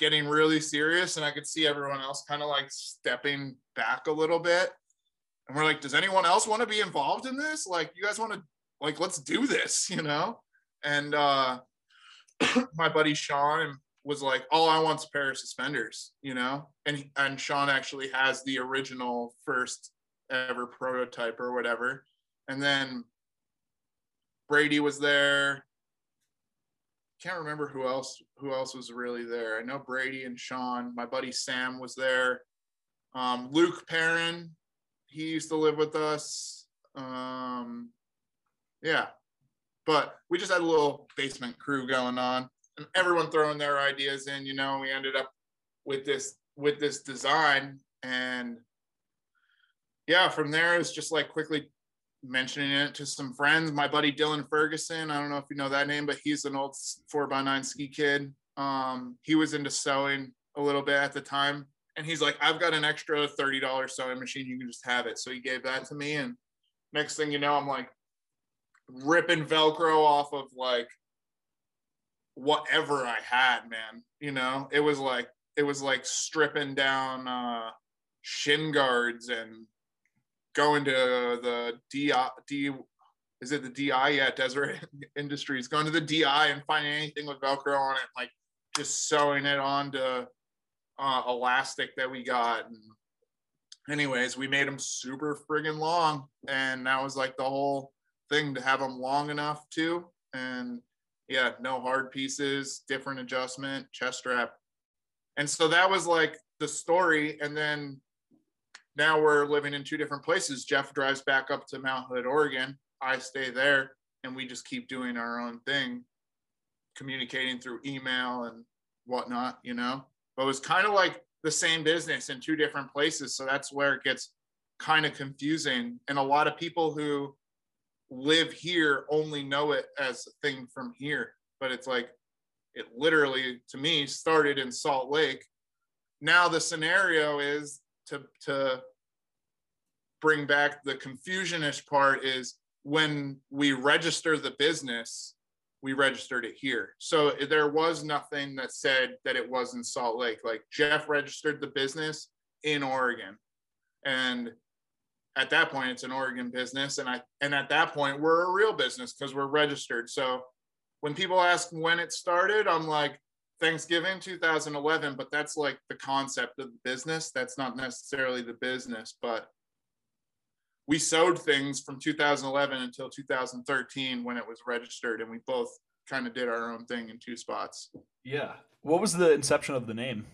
B: getting really serious, and I could see everyone else kind of like stepping back a little bit, and we're like, does anyone else want to be involved in this? Like, you guys want to like let's do this, you know? And uh my buddy Sean was like, all I want's a pair of suspenders, you know? And and Sean actually has the original first ever prototype or whatever and then Brady was there. Can't remember who else who else was really there. I know Brady and Sean. My buddy Sam was there. Um, Luke Perrin, he used to live with us. Um, yeah, but we just had a little basement crew going on, and everyone throwing their ideas in. You know, we ended up with this with this design, and yeah, from there it's just like quickly mentioning it to some friends. My buddy Dylan Ferguson, I don't know if you know that name, but he's an old four by nine ski kid. Um, he was into sewing a little bit at the time. And he's like, I've got an extra $30 sewing machine. You can just have it. So he gave that to me. And next thing you know, I'm like ripping Velcro off of like whatever I had, man. You know, it was like, it was like stripping down uh, shin guards and going to the DI, D, is it the DI? Yeah, Desert Industries. Going to the DI and finding anything with Velcro on it, like just sewing it onto uh, elastic that we got. And anyways, we made them super friggin' long, and that was like the whole thing to have them long enough too. And yeah, no hard pieces, different adjustment, chest strap. And so that was like the story. And then now we're living in two different places. Jeff drives back up to Mount Hood, Oregon. I stay there, and we just keep doing our own thing, communicating through email and whatnot, you know. But it was kind of like the same business in two different places. So that's where it gets kind of confusing. And a lot of people who live here only know it as a thing from here. But it's like, it literally, to me, started in Salt Lake. Now the scenario is to to bring back the confusionish part is when we register the business we registered it here. So there was nothing that said that it was in salt lake. Like jeff registered the business in oregon. And at that point it's an oregon business. And i and at that point we're a real business because we're registered. So when people ask when it started i'm like Thanksgiving 2011, but that's like the concept of the business. That's not necessarily the business, but we sewed things from 2011 until 2013 when it was registered, and we both kind of did our own thing in two spots.
A: Yeah. What was the inception of the name?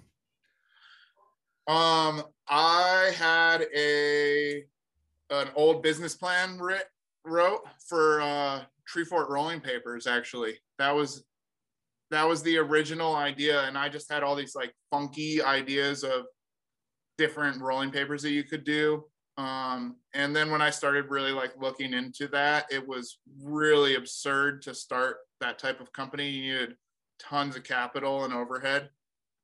B: Um, I had a an old business plan writ, wrote for uh, Tree Fort Rolling Papers. Actually, that was that was the original idea, and I just had all these like funky ideas of different rolling papers that you could do. Um, and then when I started really like looking into that, it was really absurd to start that type of company. You needed tons of capital and overhead,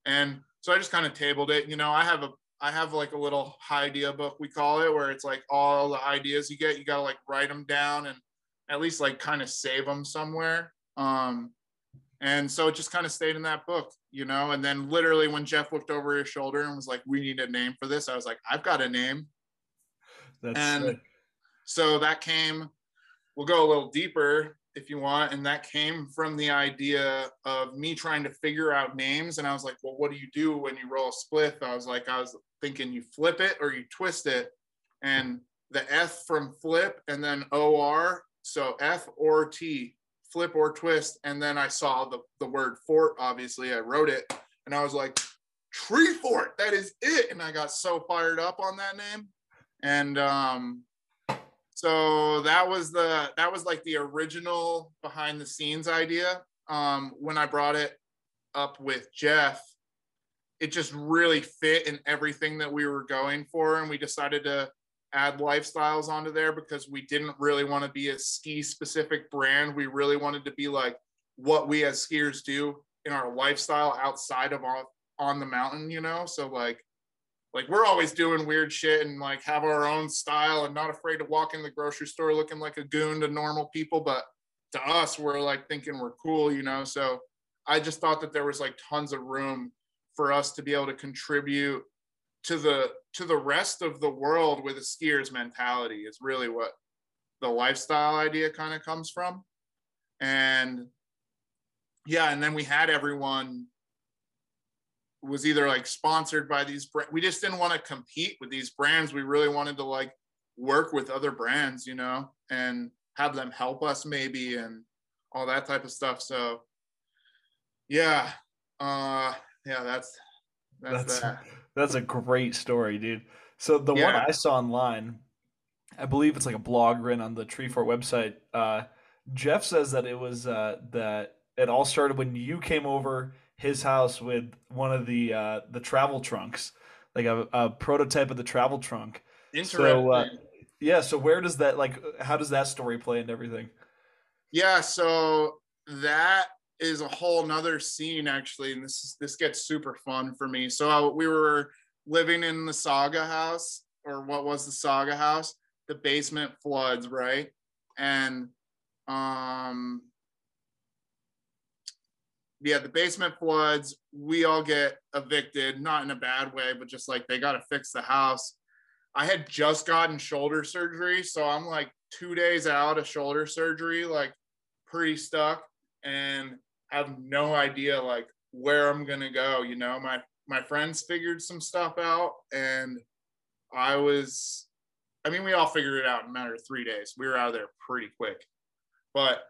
B: and so I just kind of tabled it. You know, I have a I have like a little idea book we call it, where it's like all the ideas you get, you gotta like write them down and at least like kind of save them somewhere. Um, and so it just kind of stayed in that book, you know. And then literally when Jeff looked over his shoulder and was like, "We need a name for this," I was like, "I've got a name."
A: That's
B: and
A: sick.
B: so that came. We'll go a little deeper if you want, and that came from the idea of me trying to figure out names. And I was like, "Well, what do you do when you roll a spliff?" I was like, I was thinking you flip it or you twist it, and the F from flip and then OR, so F or T flip or twist and then i saw the, the word fort obviously i wrote it and i was like tree fort that is it and i got so fired up on that name and um so that was the that was like the original behind the scenes idea um when i brought it up with jeff. It just really fit in everything that we were going for and we decided to add lifestyles onto there because we didn't really want to be a ski specific brand. We really wanted to be like what we as skiers do in our lifestyle outside of our, on the mountain, you know? So like like we're always doing weird shit and like have our own style and not afraid to walk in the grocery store looking like a goon to normal people, but to us we're like thinking we're cool, you know? So I just thought that there was like tons of room for us to be able to contribute to the to the rest of the world with a skier's mentality is really what the lifestyle idea kind of comes from. And yeah and then we had everyone was either like sponsored by these brands. we just didn't want to compete with these brands. We really wanted to like work with other brands you know and have them help us maybe and all that type of stuff. So yeah uh yeah that's that's,
A: That's
B: that
A: that's a great story, dude. So the one I saw online, I believe it's like a blog written on the Tree Fort website. Uh, Jeff says that it was uh, that it all started when you came over his house with one of the uh, the travel trunks, like a, a prototype of the travel trunk.
B: interesting
A: So uh, yeah, so where does that like? How does that story play into everything?
B: Yeah, so that is a whole nother scene actually, and this is, this gets super fun for me. So uh, we were living in the Saga house, or what was the Saga house? The basement floods, right? And um, yeah, the basement floods. We all get evicted, not in a bad way, but just like they got to fix the house. I had just gotten shoulder surgery, so I'm like two days out of shoulder surgery, like pretty stuck, and have no idea like where I'm gonna go. You know, my my friends figured some stuff out, and I was, I mean, we all figured it out in a matter of three days. We were out of there pretty quick, but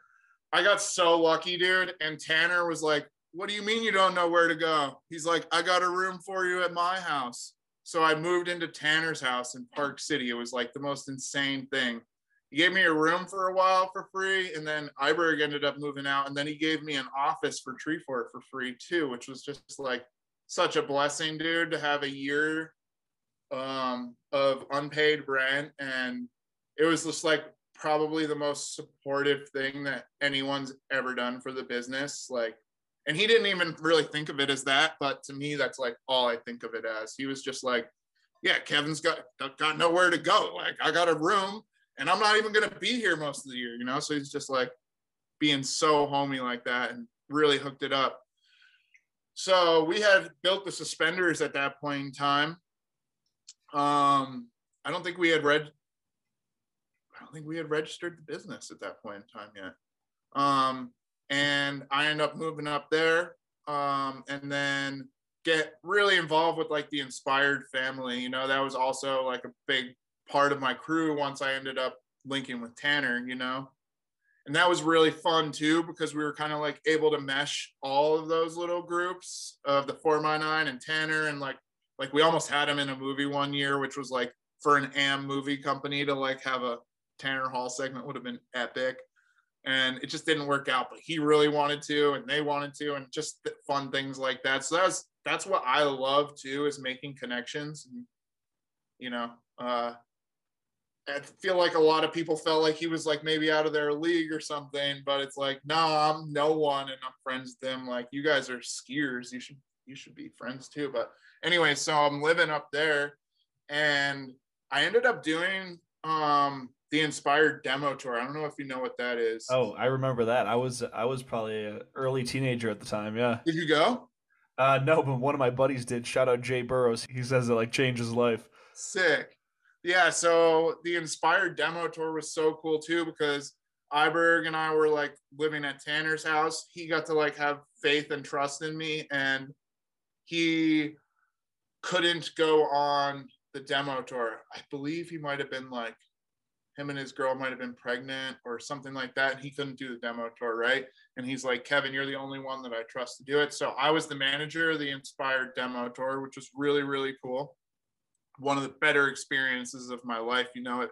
B: I got so lucky, dude. And Tanner was like, "What do you mean you don't know where to go?" He's like, "I got a room for you at my house." So I moved into Tanner's house in Park City. It was like the most insane thing. He gave me a room for a while for free, and then Iberg ended up moving out, and then he gave me an office for Tree Fort for free too, which was just like such a blessing, dude, to have a year um, of unpaid rent, and it was just like probably the most supportive thing that anyone's ever done for the business. Like, and he didn't even really think of it as that, but to me, that's like all I think of it as. He was just like, "Yeah, Kevin's got got nowhere to go. Like, I got a room, and I'm not even gonna be here most of the year, you know." So he's just like being so homey like that, and really hooked it up. So we had built the suspenders at that point in time. Um, I don't think we had read I don't think we had registered the business at that point in time yet. Um, and I end up moving up there um, and then get really involved with like the inspired family. You know, that was also like a big part of my crew once I ended up linking with Tanner, you know. and that was really fun too because we were kind of like able to mesh all of those little groups of the four by nine and Tanner and like like we almost had him in a movie one year, which was like for an AM movie company to like have a Tanner Hall segment would have been epic. And it just didn't work out, but he really wanted to, and they wanted to, and just fun things like that. So that's that's what I love too is making connections. And, you know, uh, I feel like a lot of people felt like he was like maybe out of their league or something, but it's like, no, I'm no one, and I'm friends with them. Like you guys are skiers, you should you should be friends too. But anyway, so I'm living up there, and I ended up doing um the inspired demo tour. I don't know if you know what that is.
A: Oh, I remember that. I was I was probably an early teenager at the time. Yeah.
B: Did you go?
A: Uh, no, but one of my buddies did. Shout out Jay Burrows. He says it like changed his life.
B: Sick. Yeah. So the inspired demo tour was so cool too because Iberg and I were like living at Tanner's house. He got to like have faith and trust in me, and he couldn't go on the demo tour. I believe he might have been like him and his girl might have been pregnant or something like that. And he couldn't do the demo tour, right? And he's like, Kevin, you're the only one that I trust to do it. So I was the manager of the Inspired demo tour, which was really, really cool. One of the better experiences of my life. You know, it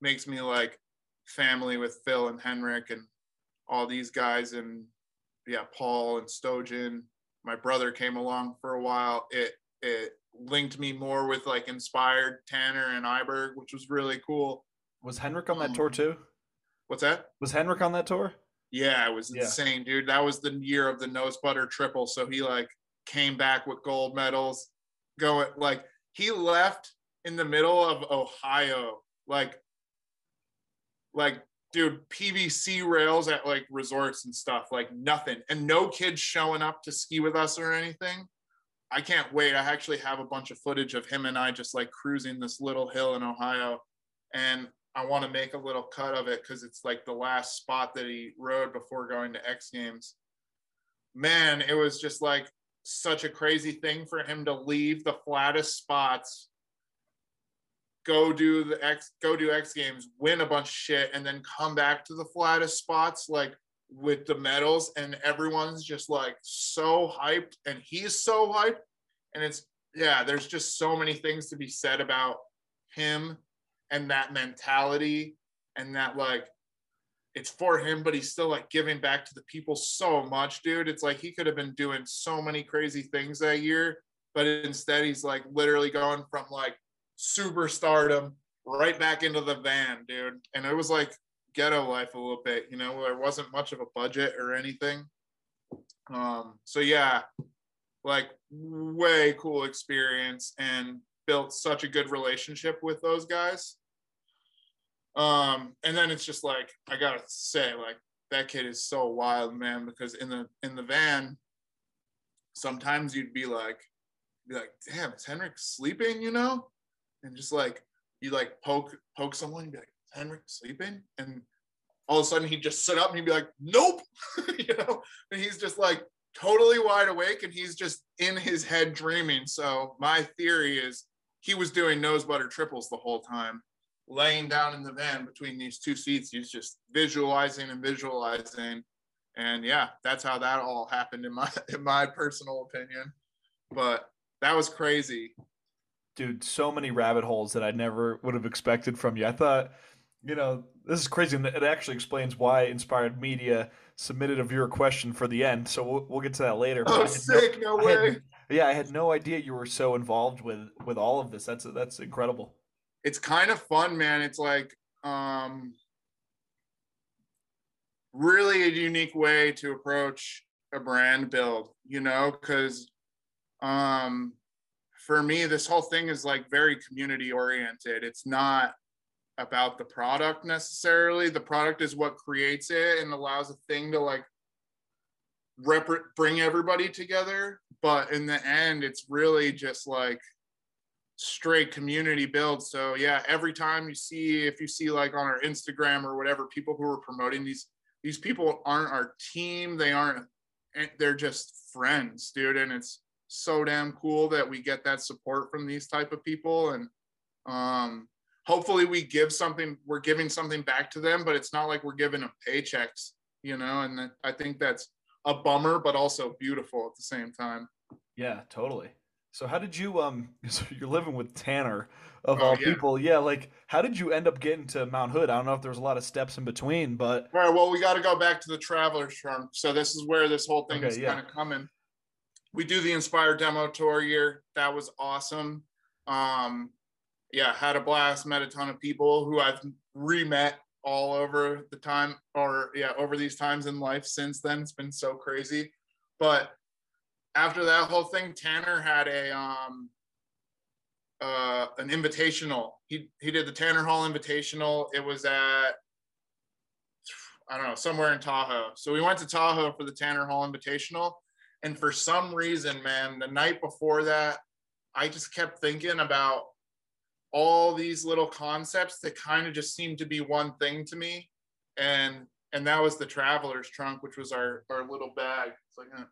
B: makes me like family with Phil and Henrik and all these guys and yeah, Paul and Stojan. My brother came along for a while. It it linked me more with like inspired Tanner and Iberg, which was really cool.
A: Was Henrik on that um, tour too?
B: What's that?
A: Was Henrik on that tour?
B: Yeah, it was insane, yeah. dude. That was the year of the nose butter triple. So he like came back with gold medals. Going like he left in the middle of Ohio, like like dude, PVC rails at like resorts and stuff, like nothing, and no kids showing up to ski with us or anything. I can't wait. I actually have a bunch of footage of him and I just like cruising this little hill in Ohio. And I want to make a little cut of it because it's like the last spot that he rode before going to X Games. Man, it was just like such a crazy thing for him to leave the flattest spots, go do the X, go do X Games, win a bunch of shit, and then come back to the flattest spots like with the medals, and everyone's just like so hyped, and he's so hyped, and it's yeah, there's just so many things to be said about him and that mentality and that like it's for him, but he's still like giving back to the people so much, dude. It's like he could have been doing so many crazy things that year, but instead he's like literally going from like superstardom right back into the van, dude. And it was like ghetto life a little bit, you know, there wasn't much of a budget or anything. Um, so yeah, like way cool experience and built such a good relationship with those guys. Um, and then it's just like I gotta say, like that kid is so wild, man. Because in the in the van, sometimes you'd be like, be like, damn, is Henrik sleeping? You know, and just like you like poke poke someone, be like, Henrik sleeping, and all of a sudden he'd just sit up and he'd be like, nope, you know, and he's just like totally wide awake and he's just in his head dreaming. So my theory is he was doing nose butter triples the whole time, laying down in the van between these two seats. He's just visualizing and visualizing. And yeah, that's how that all happened in my in my personal opinion. But that was crazy.
A: Dude, so many rabbit holes that I never would have expected from you. I thought, you know, this is crazy. And it actually explains why Inspired Media submitted a viewer question for the end. So we'll, we'll get to that later.
B: Oh, sick! No, no way.
A: Yeah, I had no idea you were so involved with with all of this. That's that's incredible.
B: It's kind of fun, man. It's like um really a unique way to approach a brand build, you know, cuz um for me this whole thing is like very community oriented. It's not about the product necessarily. The product is what creates it and allows a thing to like rep- bring everybody together but in the end it's really just like straight community build. So yeah every time you see if you see like on our instagram or whatever people who are promoting these these people aren't our team. They aren't they're just friends dude. And it's so damn cool that we get that support from these type of people. And um hopefully we give something we're giving something back to them but it's not like we're giving them paychecks you know? And i think that's a bummer but also beautiful at the same time.
A: Yeah totally so how did you um so you're living with tanner of
B: Oh,
A: all
B: yeah.
A: people. Yeah like how did you end up getting to mount hood? I don't know if there was a lot of steps in between but
B: all right well we got to go back to the traveler's trunk so this is where this whole thing
A: Okay,
B: is
A: yeah.
B: kind of coming. We do the inspire demo tour year. That was awesome. Um yeah had a blast met a ton of people who i've re-met all over the time or yeah over these times in life since then. It's been so crazy. But after that whole thing tanner had a um uh an invitational. He he did the tanner hall invitational. It was at i don't know somewhere in tahoe. So we went to tahoe for the tanner hall invitational. And for some reason man the night before that i just kept thinking about all these little concepts that kind of just seemed to be one thing to me. And and that was the traveler's trunk which was our our little bag. It's like uh,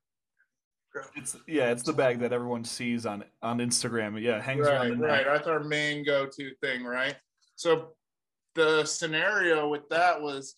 A: it's yeah it's the bag that everyone sees on on instagram. Yeah it hangs around
B: right
A: the
B: right. That's our main go-to thing right? So the scenario with that was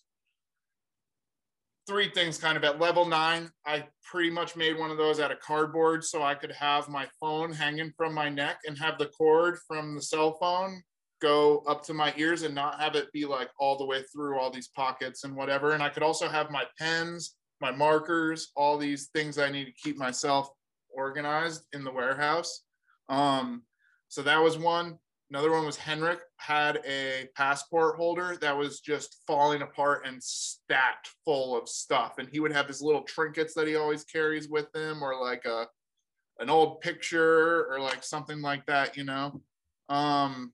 B: three things kind of at level nine. I pretty much made one of those out of cardboard so i could have my phone hanging from my neck and have the cord from the cell phone go up to my ears and not have it be like all the way through all these pockets and whatever. And i could also have my pens my markers all these things i need to keep myself organized in the warehouse um so that was one Another one was Henrik had a passport holder that was just falling apart and stacked full of stuff. And he would have his little trinkets that he always carries with him, or like a an old picture or like something like that, you know. Um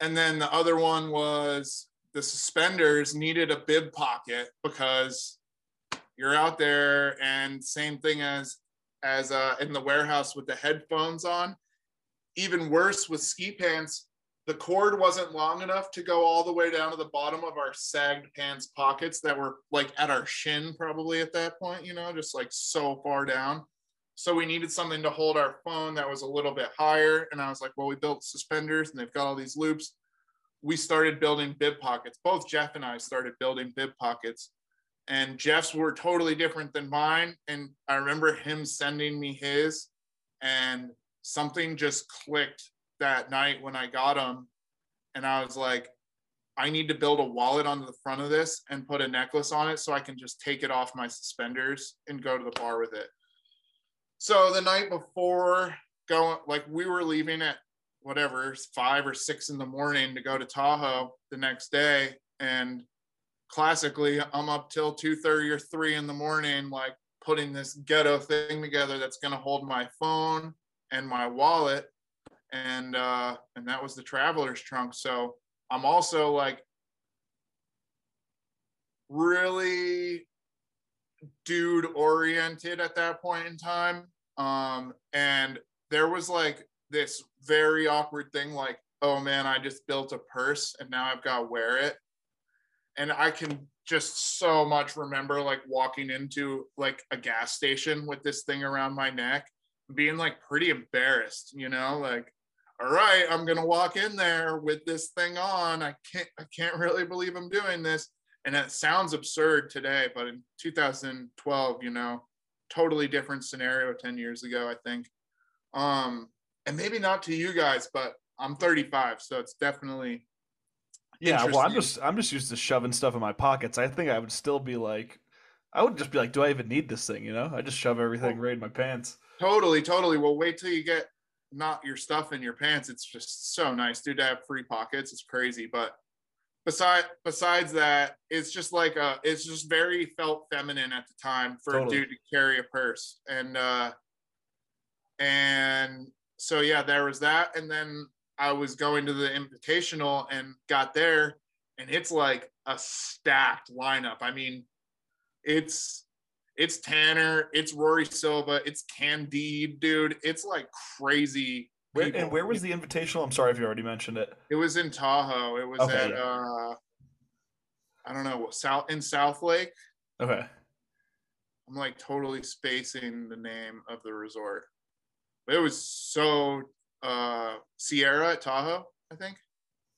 B: and then the other one was the suspenders needed a bib pocket because you're out there and same thing as as uh, in the warehouse with the headphones on. Even worse with ski pants the cord wasn't long enough to go all the way down to the bottom of our sagged pants pockets that were like at our shin probably at that point you know just like so far down. So we needed something to hold our phone that was a little bit higher. And i was like well we built suspenders and they've got all these loops we started building bib pockets both jeff and i started building bib pockets and jeff's were totally different than mine and i remember him sending me his and something just clicked that night when I got them. And I was like, I need to build a wallet on the front of this and put a necklace on it so I can just take it off my suspenders and go to the bar with it. So the night before going, like we were leaving at whatever, five or six in the morning to go to Tahoe the next day. And classically, I'm up till 2.30 or 3 in the morning, like putting this ghetto thing together that's going to hold my phone and my wallet. And uh and that was the traveler's trunk. So i'm also like really dude oriented at that point in time. Um and there was like this very awkward thing like oh man i just built a purse and now i've got to wear it. And i can just so much remember like walking into like a gas station with this thing around my neck being like pretty embarrassed you know like all right i'm gonna walk in there with this thing on. I can't i can't really believe i'm doing this. And it sounds absurd today but in 2012 you know totally different scenario 10 years ago i think. Um and maybe not to you guys but i'm 35 so it's definitely
A: yeah well i'm just i'm just used to shoving stuff in my pockets. I think i would still be like i would just be like do i even need this thing you know? I just shove everything right in my pants.
B: Totally totally. Well wait till you get not your stuff in your pants. It's just so nice dude to have free pockets. It's crazy but beside besides that it's just like a it's just very felt feminine at the time for
A: Totally.
B: a dude to carry a purse. And uh and so yeah there was that. And then i was going to the invitational and got there and it's like a stacked lineup. I mean it's it's tanner it's rory silva it's candide dude. It's like crazy
A: where, and where was the invitational? I'm sorry if you already mentioned it.
B: It was in tahoe. It was
A: Okay,
B: at
A: yeah.
B: uh i don't know south in south lake
A: okay.
B: I'm like totally spacing the name of the resort it was so uh sierra at tahoe I think.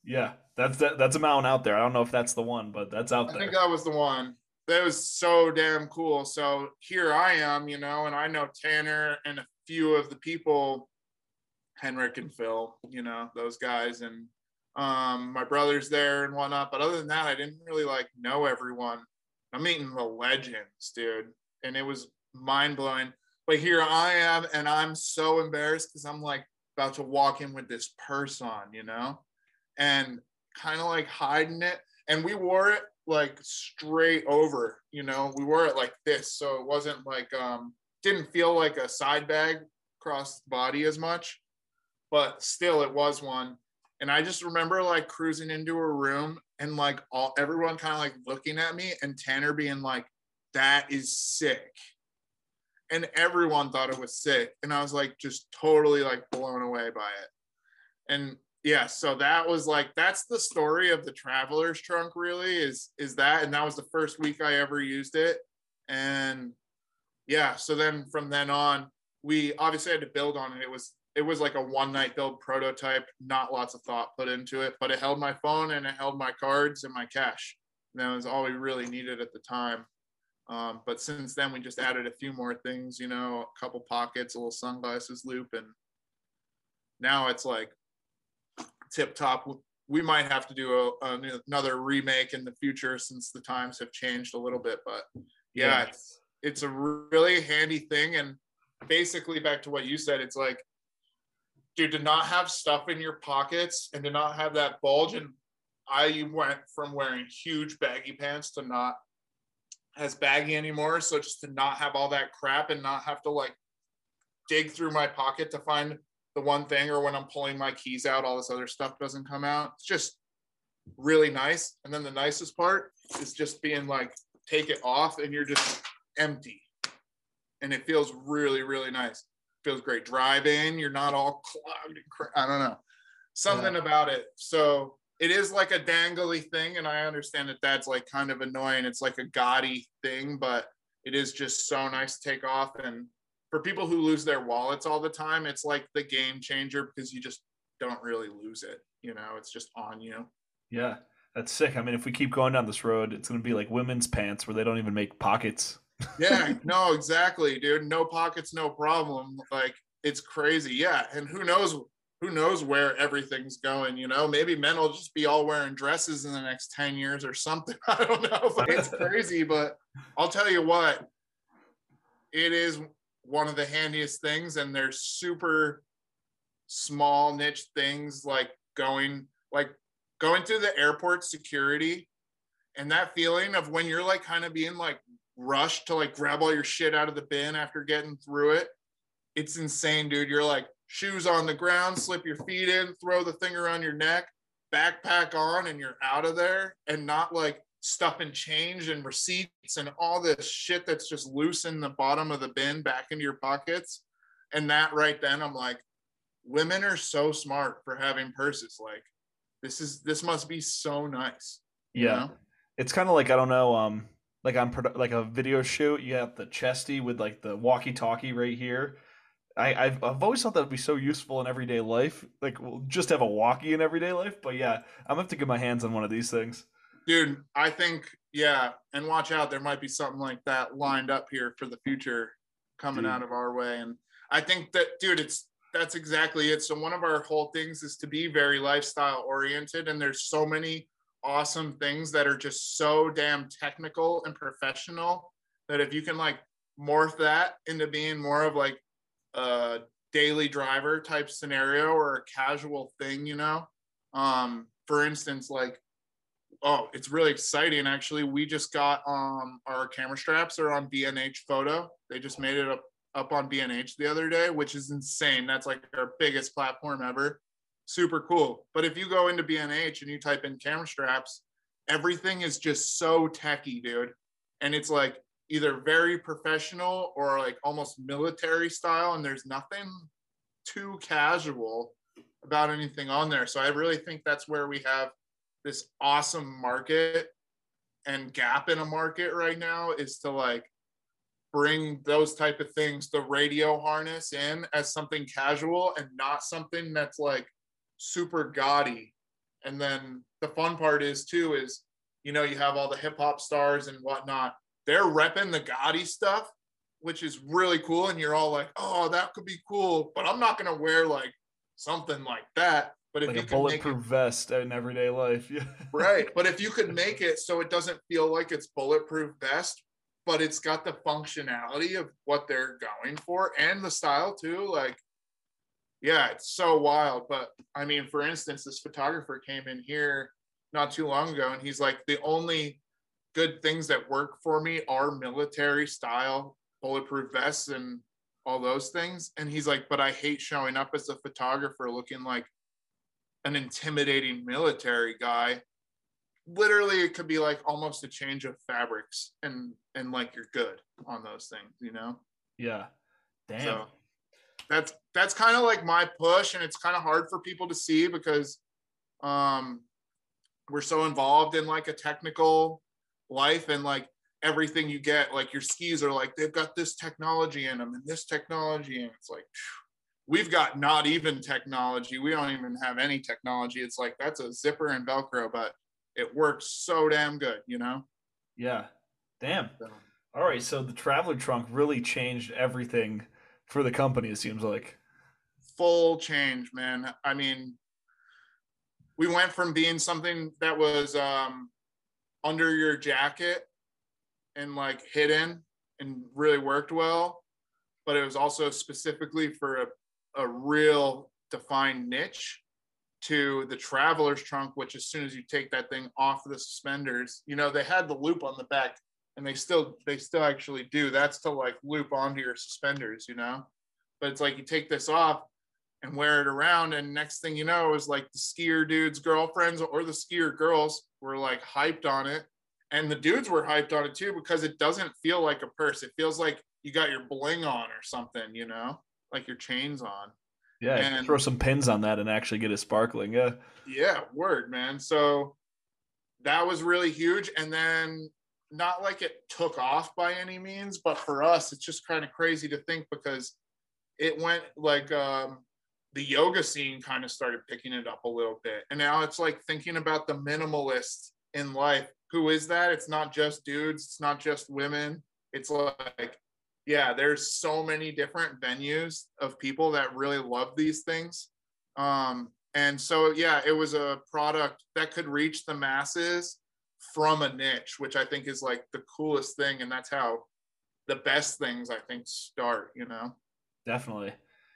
A: Yeah, that's that, that's a mountain out there. I don't know if that's the one, but that's out
B: I
A: there.
B: I think that was the one. That was so damn cool. So here I am, you know, and I know Tanner and a few of the people, Henrik and Phil, you know, those guys, and um, my brother's there and whatnot. But other than that, I didn't really like know everyone. I'm meeting the legends, dude, and it was mind blowing. But here I am, and I'm so embarrassed because I'm like about to walk in with this purse on, you know, and kind of like hiding it. And we wore it like straight over, you know, we wore it like this. So it wasn't like, um, didn't feel like a side bag across the body as much, but still it was one. And I just remember like cruising into a room and like all everyone kind of like looking at me and Tanner being like, that is sick. And everyone thought it was sick. And I was like just totally like blown away by it. And yeah so that was like that's the story of the traveler's trunk really is is that and that was the first week i ever used it and yeah so then from then on we obviously had to build on it it was it was like a one night build prototype not lots of thought put into it but it held my phone and it held my cards and my cash and that was all we really needed at the time um, but since then we just added a few more things you know a couple pockets a little sunglasses loop and now it's like tip top. We might have to do a, a, another remake in the future since the times have changed a little bit. But yeah, yeah, it's it's a really handy thing. And basically, back to what you said, it's like, dude, to not have stuff in your pockets and to not have that bulge. And I went from wearing huge baggy pants to not as baggy anymore. So just to not have all that crap and not have to like dig through my pocket to find the one thing or when I'm pulling my keys out, all this other stuff doesn't come out. It's just really nice. And then the nicest part is just being like, take it off and you're just empty. And it feels really, really nice. Feels great driving. You're not all clogged I don't know. Something yeah. about it. So it is like a dangly thing. And I understand that that's like kind of annoying. It's like a gaudy thing, but it is just so nice to take off and for people who lose their wallets all the time, it's like the game changer because you just don't really lose it. You know, it's just on you.
A: Yeah, that's sick. I mean, if we keep going down this road, it's going to be like women's pants where they don't even make pockets.
B: yeah, no, exactly, dude. No pockets, no problem. Like it's crazy. Yeah, and who knows? Who knows where everything's going? You know, maybe men will just be all wearing dresses in the next ten years or something. I don't know. It's crazy. But I'll tell you what, it is one of the handiest things and they're super small niche things like going like going through the airport security and that feeling of when you're like kind of being like rushed to like grab all your shit out of the bin after getting through it it's insane dude you're like shoes on the ground slip your feet in throw the thing around your neck backpack on and you're out of there and not like stuff and change and receipts and all this shit that's just loose in the bottom of the bin back into your pockets. And that right then, I'm like, women are so smart for having purses. Like, this is this must be so nice.
A: Yeah, know? it's kind of like I don't know, um, like on like a video shoot, you have the chesty with like the walkie-talkie right here. I, I've, I've always thought that would be so useful in everyday life. Like, we'll just have a walkie in everyday life. But yeah, I'm gonna have to get my hands on one of these things
B: dude i think yeah and watch out there might be something like that lined up here for the future coming dude. out of our way and i think that dude it's that's exactly it so one of our whole things is to be very lifestyle oriented and there's so many awesome things that are just so damn technical and professional that if you can like morph that into being more of like a daily driver type scenario or a casual thing you know um for instance like oh, it's really exciting. Actually, we just got um our camera straps are on B&H Photo. They just made it up up on B&H the other day, which is insane. That's like our biggest platform ever. Super cool. But if you go into B&H and you type in camera straps, everything is just so techy, dude. And it's like either very professional or like almost military style, and there's nothing too casual about anything on there. So I really think that's where we have this awesome market and gap in a market right now is to like bring those type of things the radio harness in as something casual and not something that's like super gaudy. And then the fun part is too is you know you have all the hip hop stars and whatnot. They're repping the gaudy stuff, which is really cool. And you're all like, oh, that could be cool. But I'm not gonna wear like something like that. But if
A: like
B: you
A: a
B: can make
A: bulletproof
B: it,
A: vest in everyday life. Yeah.
B: right, but if you could make it so it doesn't feel like it's bulletproof vest, but it's got the functionality of what they're going for and the style too, like yeah, it's so wild. But I mean, for instance, this photographer came in here not too long ago and he's like, the only good things that work for me are military style bulletproof vests and all those things. And he's like, but I hate showing up as a photographer looking like an intimidating military guy. Literally, it could be like almost a change of fabrics and and like you're good on those things, you know?
A: Yeah. Damn.
B: So that's that's kind of like my push, and it's kind of hard for people to see because um we're so involved in like a technical life and like everything you get, like your skis are like they've got this technology in them and this technology, and it's like phew, we've got not even technology. We don't even have any technology. It's like that's a zipper and Velcro, but it works so damn good, you know?
A: yeah. Damn.
B: So,
A: All right. So the traveler trunk really changed everything for the company. It seems like.
B: full change, man. I mean, we went from being something that was um, under your jacket and like hidden and really worked well, but it was also specifically for a, a real defined niche to the traveler's trunk, which as soon as you take that thing off the suspenders, you know, they had the loop on the back and they still they still actually do. That's to like loop onto your suspenders, you know. But it's like you take this off and wear it around, and next thing you know is like the skier dudes' girlfriends or the skier girls were like hyped on it. And the dudes were hyped on it too because it doesn't feel like a purse. It feels like you got your bling on or something, you know, like your chains on.
A: Yeah.
B: And-
A: throw some pins on that and actually get it sparkling. Yeah.
B: Yeah, word, man. So that was really huge. And then not like it took off by any means, but for us, it's just kind of crazy to think because it went like um the yoga scene kind of started picking it up a little bit. And now it's like thinking about the minimalist in life. Who is that? It's not just dudes, it's not just women. It's like, yeah, there's so many different venues of people that really love these things. Um, and so yeah it was a product that could reach the masses from a niche which i think is like the coolest thing and that's how the best things i think start you know
A: Definitely.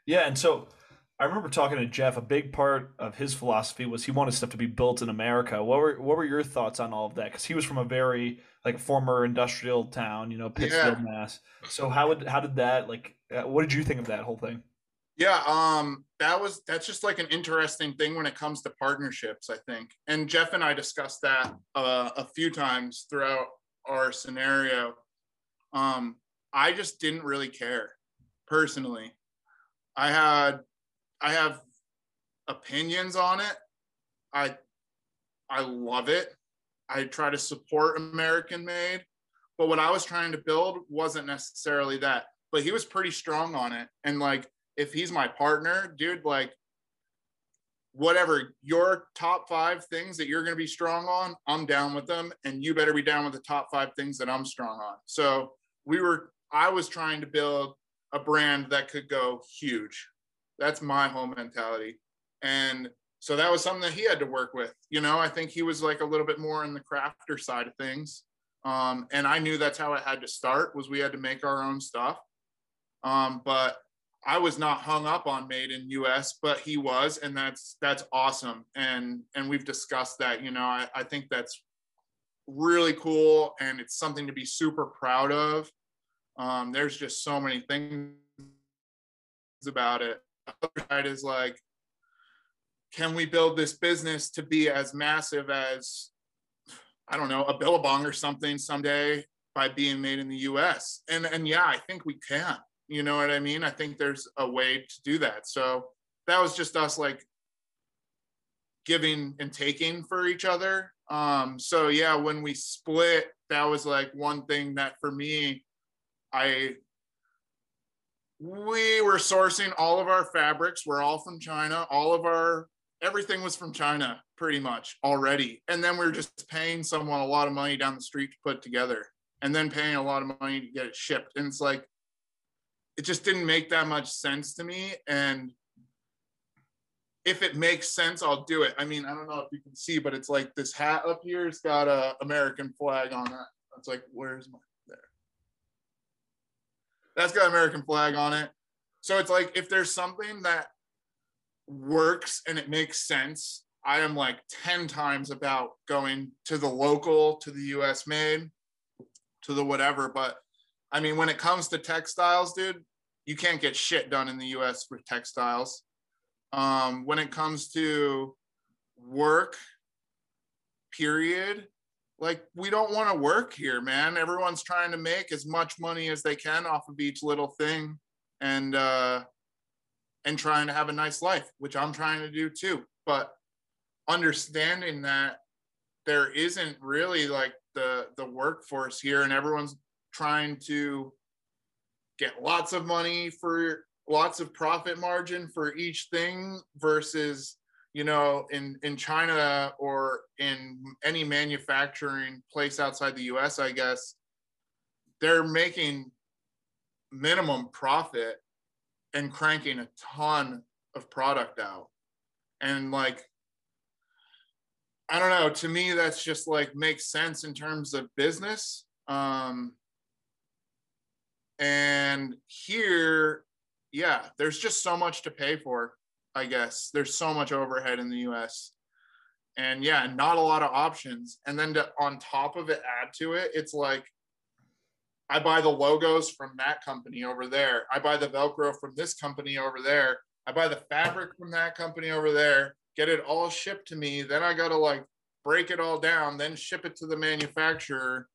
A: Yeah, and so I remember talking to Jeff. A big part of his philosophy was he wanted stuff to be built in America. What were what were your thoughts on all of that? Because he was from a very like former industrial town, you know, Pittsfield, Mass. So how would how did that like? Uh, what did you think of that whole thing?
B: yeah um that was that's just like an interesting thing when it comes to partnerships i think and jeff and i discussed that uh, a few times throughout our scenario um i just didn't really care personally i had i have opinions on it. I i love it. I try to support american made but what i was trying to build wasn't necessarily that but he was pretty strong on it. And like if he's my partner dude like whatever your top five things that you're going to be strong on i'm down with them and you better be down with the top five things that i'm strong on. So we were i was trying to build a brand that could go huge that's my whole mentality and so that was something that he had to work with you know i think he was like a little bit more in the crafter side of things um, and i knew that's how it had to start was we had to make our own stuff um, but I was not hung up on made in US, but he was, and that's that's awesome. And and we've discussed that. You know, I, I think that's really cool, and it's something to be super proud of. Um, there's just so many things about it. The other side is like, can we build this business to be as massive as I don't know a Billabong or something someday by being made in the U.S. And and yeah, I think we can. You know what I mean? I think there's a way to do that. So that was just us like giving and taking for each other. Um, so yeah, when we split, that was like one thing that for me, I we were sourcing all of our fabrics. We're all from China. All of our everything was from China pretty much already. And then we are just paying someone a lot of money down the street to put together and then paying a lot of money to get it shipped. And it's like, it just didn't make that much sense to me. And if it makes sense, I'll do it. I mean, I don't know if you can see, but it's like this hat up here. It's got a American flag on it. It's like, where's my? That's got American flag on it. So it's like if there's something that works and it makes sense, I am like 10 times about going to the local, to the US made, to the whatever. But I mean, when it comes to textiles, dude, you can't get shit done in the US with textiles. Um, when it comes to work, period, like we don't want to work here, man. Everyone's trying to make as much money as they can off of each little thing and uh and trying to have a nice life, which I'm trying to do too. But understanding that there isn't really like the the workforce here and everyone's trying to get lots of money for lots of profit margin for each thing versus you know in in china or in any manufacturing place outside the us i guess they're making minimum profit and cranking a ton of product out. And like i don't know to me that's just like makes sense in terms of business. Um and here yeah, there's just so much to pay for, I guess. There's so much overhead in the US. And yeah, not a lot of options. And then to, on top of it, add to it, it's like I buy the logos from that company over there. I buy the Velcro from this company over there. I buy the fabric from that company over there, get it all shipped to me. Then I got to like break it all down, then ship it to the manufacturer.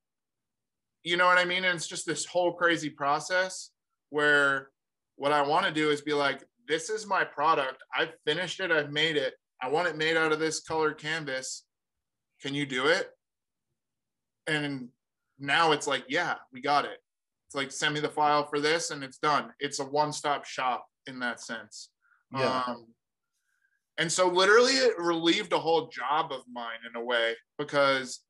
B: You know what I mean? And it's just this whole crazy process where what I want to do is be like, this is my product. I've finished it. I've made it. I want it made out of this colored canvas. Can you do it? And now it's like, yeah, we got it. It's like, send me the file for this and it's done. It's a one stop shop in that sense. Yeah. Um, and so literally it relieved a whole job of mine in a way because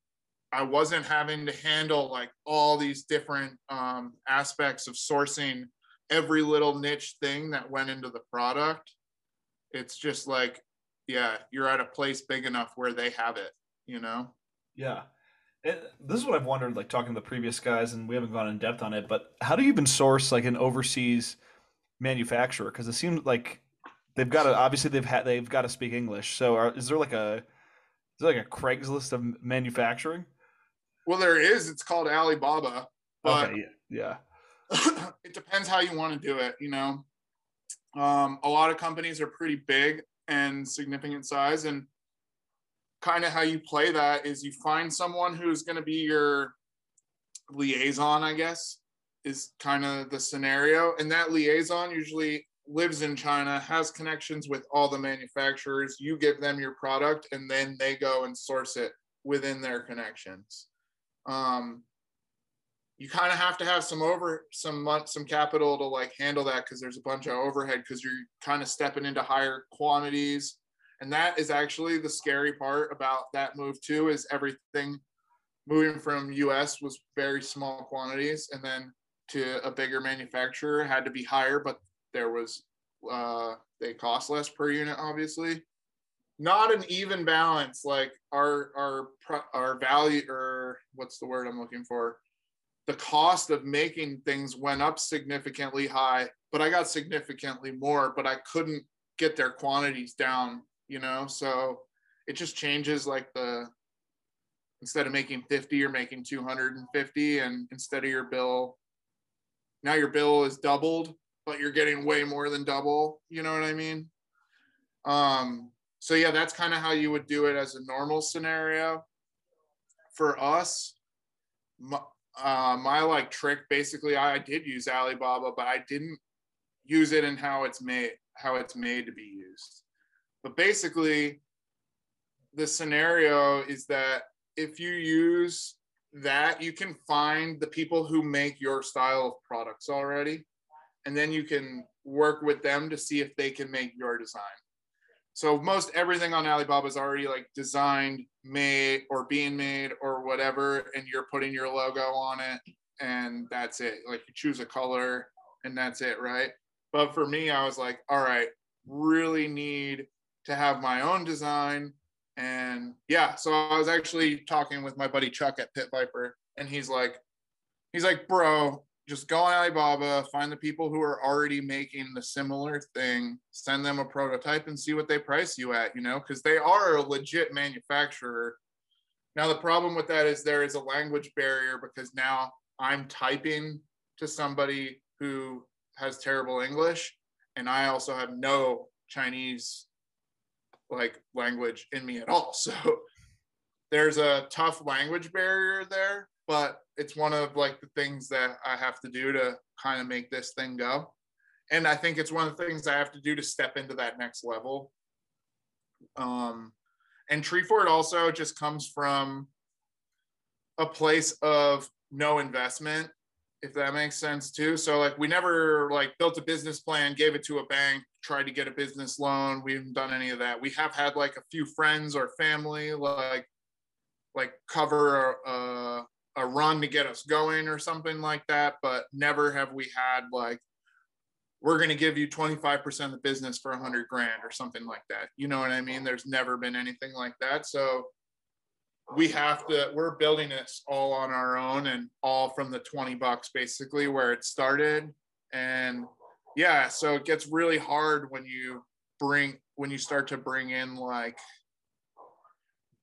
B: I wasn't having to handle like all these different um, aspects of sourcing every little niche thing that went into the product. It's just like, yeah, you're at a place big enough where they have it, you know?
A: Yeah. It, this is what I've wondered, like talking to the previous guys, and we haven't gone in depth on it, but how do you even source like an overseas manufacturer? Because it seems like they've got to obviously they've had they've got to speak English. So are, is there like a is there like a Craigslist of manufacturing?
B: Well, there is. It's called Alibaba. But okay,
A: yeah.
B: it depends how you want to do it. You know, um, a lot of companies are pretty big and significant size, and kind of how you play that is you find someone who's going to be your liaison, I guess, is kind of the scenario. And that liaison usually lives in China, has connections with all the manufacturers. You give them your product, and then they go and source it within their connections. Um, you kind of have to have some over some month some capital to like handle that because there's a bunch of overhead because you're kind of stepping into higher quantities. And that is actually the scary part about that move too is everything moving from us was very small quantities and then to a bigger manufacturer had to be higher but there was uh they cost less per unit obviously. Not an even balance like our our our value or what's the word i'm looking for the cost of making things went up significantly high, but I got significantly more, but I couldn't get their quantities down, you know? So it just changes like the, instead of making 50, you're making 250. And instead of your bill, now your bill is doubled, but you're getting way more than double. You know what I mean? Um, so yeah, that's kind of how you would do it as a normal scenario. For us, uh, my like trick basically I did use Alibaba, but I didn't use it in how it's made how it's made to be used. But basically, the scenario is that if you use that, you can find the people who make your style of products already, and then you can work with them to see if they can make your design. so most everything on Alibaba is already like designed, made, or being made, or whatever, and you're putting your logo on it, and that's it. Like you choose a color, and that's it, right? But for me, I was like, all right, really need to have my own design. And yeah, so I was actually talking with my buddy Chuck at Pit Viper, and he's like, he's like, bro, just go on Alibaba, find the people who are already making the similar thing, send them a prototype and see what they price you at, you know, because they are a legit manufacturer. Now, the problem with that is there is a language barrier because now I'm typing to somebody who has terrible English, and I also have no Chinese like language in me at all. So there's a tough language barrier there, but it's one of like the things that I have to do to kind of make this thing go. And I think it's one of the things I have to do to step into that next level. Um, and Tree Fort also just comes from a place of no investment, if that makes sense too. So like we never like built a business plan, gave it to a bank, tried to get a business loan. We haven't done any of that. We have had like a few friends or family like like cover a, a run to get us going or something like that, but never have we had like we're going to give you 25% of the business for 100 grand or something like that. You know what I mean? There's never been anything like that. So we have to we're building this all on our own and all from the 20 bucks basically where it started and yeah so it gets really hard when you bring when you start to bring in like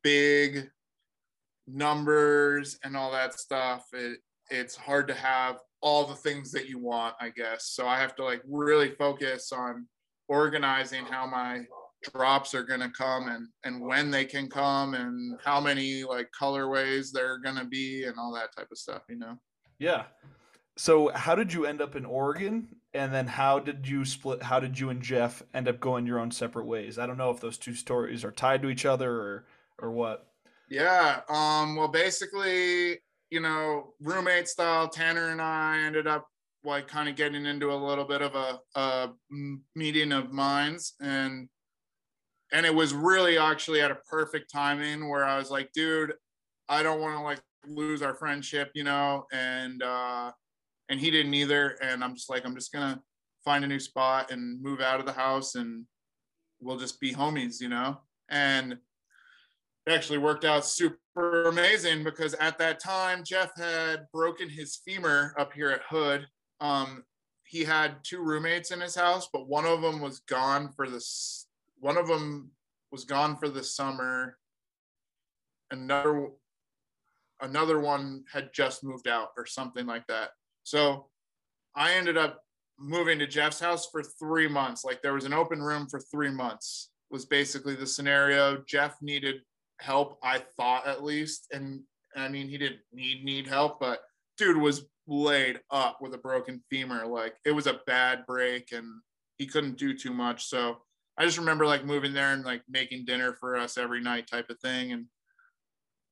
B: big numbers and all that stuff it it's hard to have all the things that you want i guess. So i have to like really focus on organizing how my drops are going to come and and when they can come and how many like colorways they're going to be and all that type of stuff you know?
A: Yeah. So how did you end up in oregon? And then how did you split how did you and jeff end up going your own separate ways? I don't know if those two stories are tied to each other or or what
B: yeah um well basically you know roommate style tanner and i ended up like kind of getting into a little bit of a, a meeting of minds and and it was really actually at a perfect timing where I was like, dude, I don't want to like lose our friendship, you know, and uh and he didn't either. And I'm just like, I'm just gonna find a new spot and move out of the house and we'll just be homies, you know. And actually worked out super amazing because at that time Jeff had broken his femur up here at Hood. Um, he had two roommates in his house, but one of them was gone for the one of them was gone for the summer. Another another one had just moved out or something like that. So I ended up moving to Jeff's house for three months. Like there was an open room for three months was basically the scenario. Jeff needed help, I thought at least. And I mean, he didn't need need help, but dude was laid up with a broken femur. Like it was a bad break and he couldn't do too much. So I just remember like moving there and like making dinner for us every night type of thing. And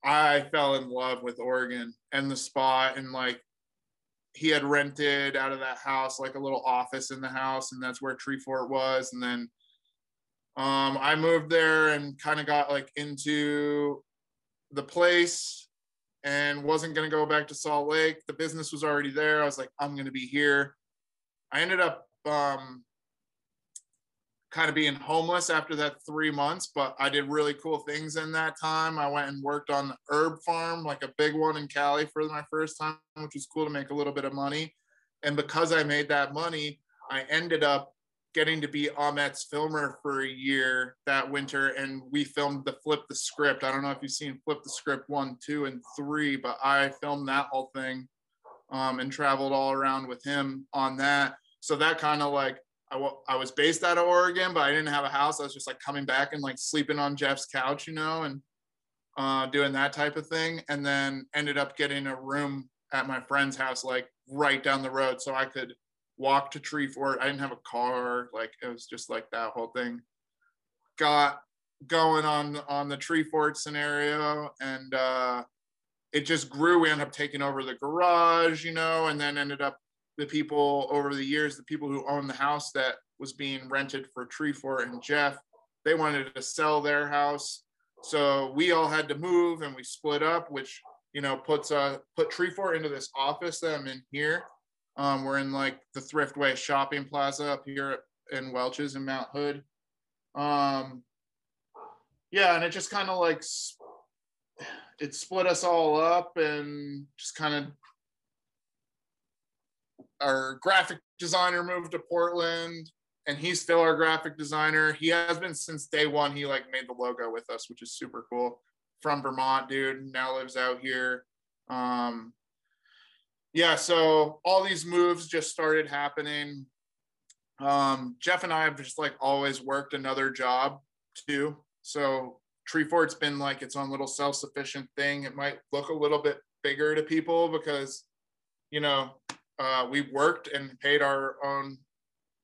B: I fell in love with Oregon and the spot and like he had rented out of that house like a little office in the house and that's where Tree Fort was. And then um, I moved there and kind of got like into the place and wasn't going to go back to Salt Lake. The business was already there. I was like, I'm going to be here. I ended up um, kind of being homeless after that three months, but I did really cool things in that time. I went and worked on the herb farm, like a big one in Cali for my first time, which was cool to make a little bit of money. And because I made that money, I ended up getting to be Ahmet's filmer for a year that winter. And we filmed the Flip the Script. I don't know if you've seen Flip the Script one, two, and three, but I filmed that whole thing um, and traveled all around with him on that. So that kind of like I, w- I was based out of Oregon, but I didn't have a house. I was just like coming back and like sleeping on Jeff's couch, you know, and uh, doing that type of thing. And then ended up getting a room at my friend's house, like right down the road. So I could walk to Tree Fort. I didn't have a car. Like it was just like that whole thing. Got going on on the Tree Fort scenario and uh, it just grew. We ended up taking over the garage, you know, and then ended up the people over the years, the people who own the house that was being rented for Tree Fort and Jeff, they wanted to sell their house. So we all had to move and we split up, which you know puts uh put Tree Fort into this office that I'm in here. Um, we're in like the Thriftway shopping plaza up here in Welches in Mount Hood. Um, yeah, and it just kind of like it split us all up and just kind of our graphic designer moved to Portland and he's still our graphic designer. He has been since day one. He like made the logo with us, which is super cool. From Vermont, dude, now lives out here. Um, yeah, so all these moves just started happening. Um, Jeff and I have just like always worked another job too. So Tree Fort's been like its own little self-sufficient thing. It might look a little bit bigger to people because, you know, uh, we worked and paid our own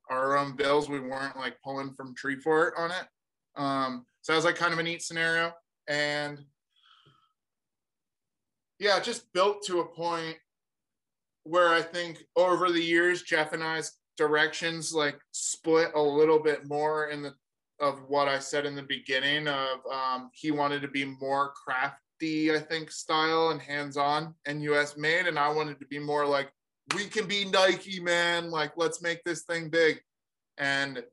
B: our own bills. We weren't like pulling from Tree Fort on it. Um, so that was like kind of a neat scenario. And yeah, just built to a point where I think over the years, Jeff and I's directions like split a little bit more in the of what I said in the beginning of um, he wanted to be more crafty, I think, style and hands-on and US made. And I wanted to be more like we can be Nike, man. Like, let's make this thing big. And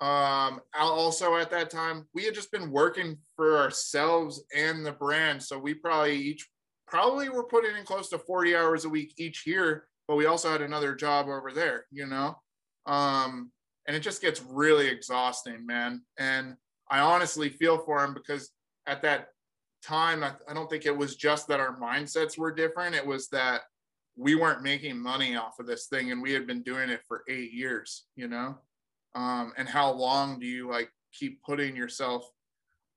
B: um, also at that time, we had just been working for ourselves and the brand. So we probably each probably were putting in close to 40 hours a week each year, but we also had another job over there, you know? Um, and it just gets really exhausting, man. And I honestly feel for him because at that time, I, I don't think it was just that our mindsets were different. It was that we weren't making money off of this thing and we had been doing it for eight years you know um, and how long do you like keep putting yourself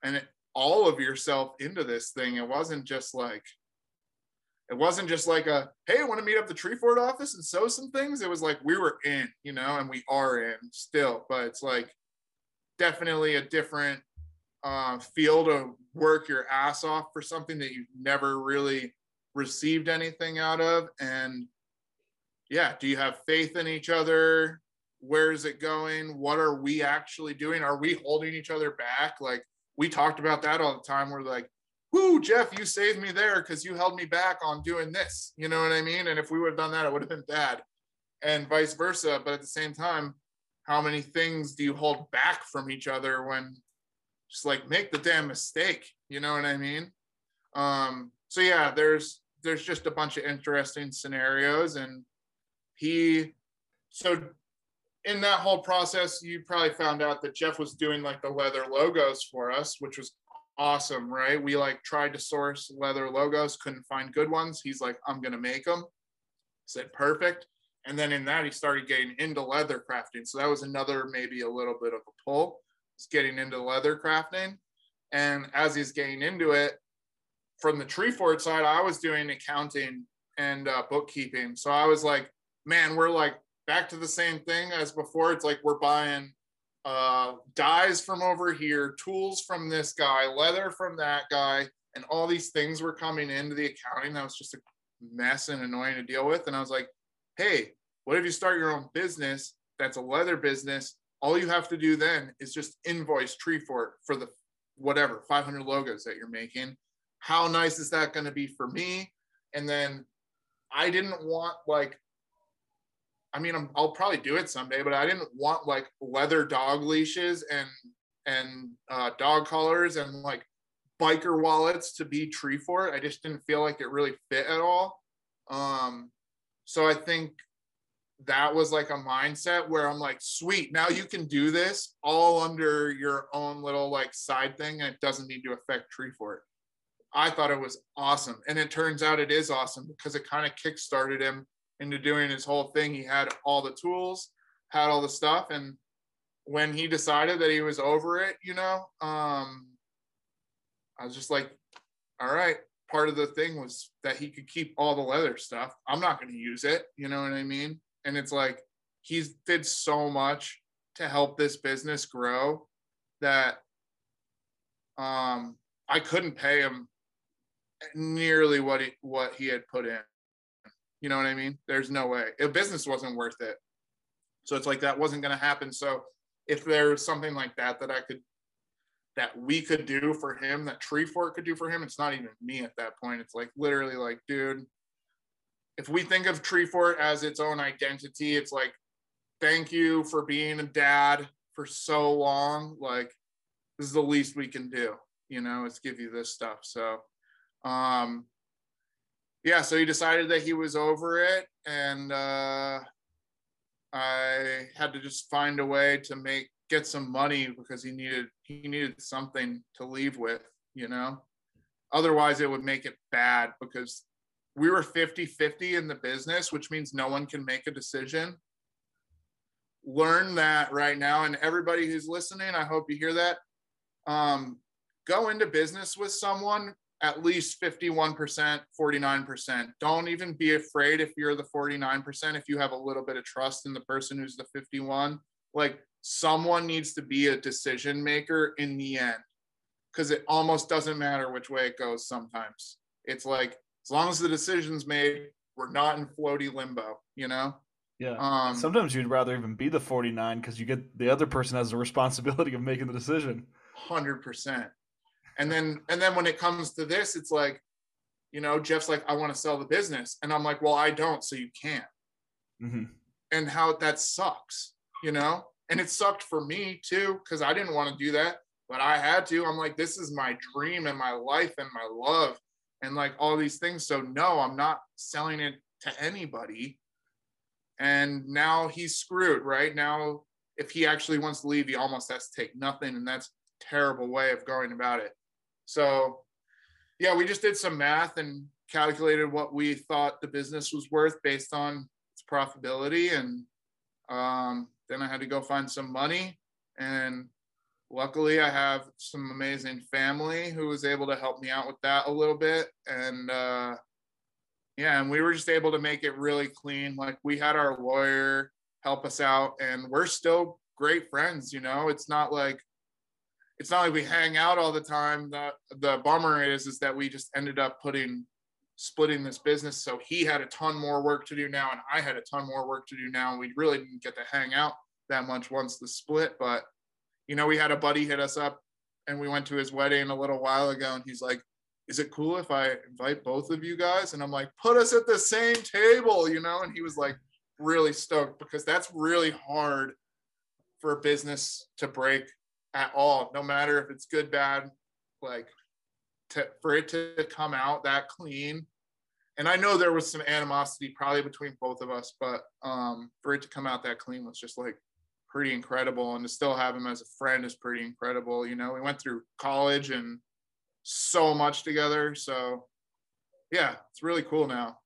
B: and it, all of yourself into this thing it wasn't just like it wasn't just like a hey i want to meet up the Tree Fort office and sew some things? It was like we were in you know and we are in still but it's like definitely a different uh, field to work your ass off for something that you've never really received anything out of and yeah do you have faith in each other? Where is it going? What are we actually doing? Are we holding each other back? Like we talked about that all the time. We're like whoo jeff you saved me there because you held me back on doing this. You know what i mean? And if we would have done that it would have been bad. And vice versa. But at the same time how many things do you hold back from each other when just like make the damn mistake? You know what i mean? Um so yeah, there's there's just a bunch of interesting scenarios, and he so in that whole process, you probably found out that Jeff was doing like the leather logos for us, which was awesome, right? We like tried to source leather logos, couldn't find good ones. He's like, I'm gonna make them. Said perfect. And then in that, he started getting into leather crafting. So that was another maybe a little bit of a pull. He's getting into leather crafting. And as he's getting into it, from the tree fort side, I was doing accounting and uh, bookkeeping. So I was like, man, we're like back to the same thing as before. It's like we're buying uh, dyes from over here, tools from this guy, leather from that guy, and all these things were coming into the accounting. That was just a mess and annoying to deal with. And I was like, hey, what if you start your own business that's a leather business? All you have to do then is just invoice Tree Fort for the whatever 500 logos that you're making how nice is that going to be for me? And then I didn't want like, I mean, i will probably do it someday, but I didn't want like leather dog leashes and and uh, dog collars and like biker wallets to be Tree Fort. I just didn't feel like it really fit at all. Um, so I think that was like a mindset where I'm like, sweet, now you can do this all under your own little like side thing, and it doesn't need to affect Tree Fort. I thought it was awesome. And it turns out it is awesome because it kind of kickstarted him into doing his whole thing. He had all the tools, had all the stuff. And when he decided that he was over it, you know, um, I was just like, all right. Part of the thing was that he could keep all the leather stuff. I'm not going to use it. You know what I mean? And it's like he's did so much to help this business grow that um I couldn't pay him nearly what he what he had put in. You know what I mean? There's no way. A business wasn't worth it. So it's like that wasn't going to happen. So if there's something like that that I could that we could do for him, that Tree Fort could do for him. It's not even me at that point. It's like literally like, dude, if we think of Tree Fort as its own identity, it's like, thank you for being a dad for so long. Like, this is the least we can do, you know, it's give you this stuff. So, um, yeah, so he decided that he was over it, and uh, I had to just find a way to make get some money because he needed he needed something to leave with, you know. Otherwise, it would make it bad because we were 50 50 in the business, which means no one can make a decision. Learn that right now. And everybody who's listening, I hope you hear that. Um, go into business with someone at least 51%, 49%. Don't even be afraid if you're the 49%, if you have a little bit of trust in the person who's the 51. Like someone needs to be a decision maker in the end because it almost doesn't matter which way it goes sometimes. It's like as long as the decision's made, we're not in floaty limbo, you know?
A: Yeah. Um, Sometimes you'd rather even be the 49 because you get the other person has the responsibility of making the decision.
B: 100% and then and then when it comes to this it's like you know jeff's like i want to sell the business. And i'm like well i don't so you can't. Mm-hmm. and how that sucks you know? And it sucked for me too because i didn't want to do that but i had to. I'm like this is my dream and my life and my love and like all these things so no i'm not selling it to anybody. And now he's screwed right? Now if he actually wants to leave he almost has to take nothing and that's terrible way of going about it so, yeah, we just did some math and calculated what we thought the business was worth based on its profitability. And um, then I had to go find some money. And luckily, I have some amazing family who was able to help me out with that a little bit. And uh, yeah, and we were just able to make it really clean. Like we had our lawyer help us out, and we're still great friends. You know, it's not like it's not like we hang out all the time. The the bummer is is that we just ended up putting splitting this business. So he had a ton more work to do now, and I had a ton more work to do now. We really didn't get to hang out that much once the split. But you know, we had a buddy hit us up, and we went to his wedding a little while ago, and he's like, "Is it cool if I invite both of you guys?" And I'm like, "Put us at the same table," you know. And he was like, really stoked because that's really hard for a business to break at all, no matter if it's good, bad, like to, for it to come out that clean. And I know there was some animosity probably between both of us, but um, for it to come out that clean was just like pretty incredible. And to still have him as a friend is pretty incredible. You know, we went through college and so much together. So yeah, it's really cool now.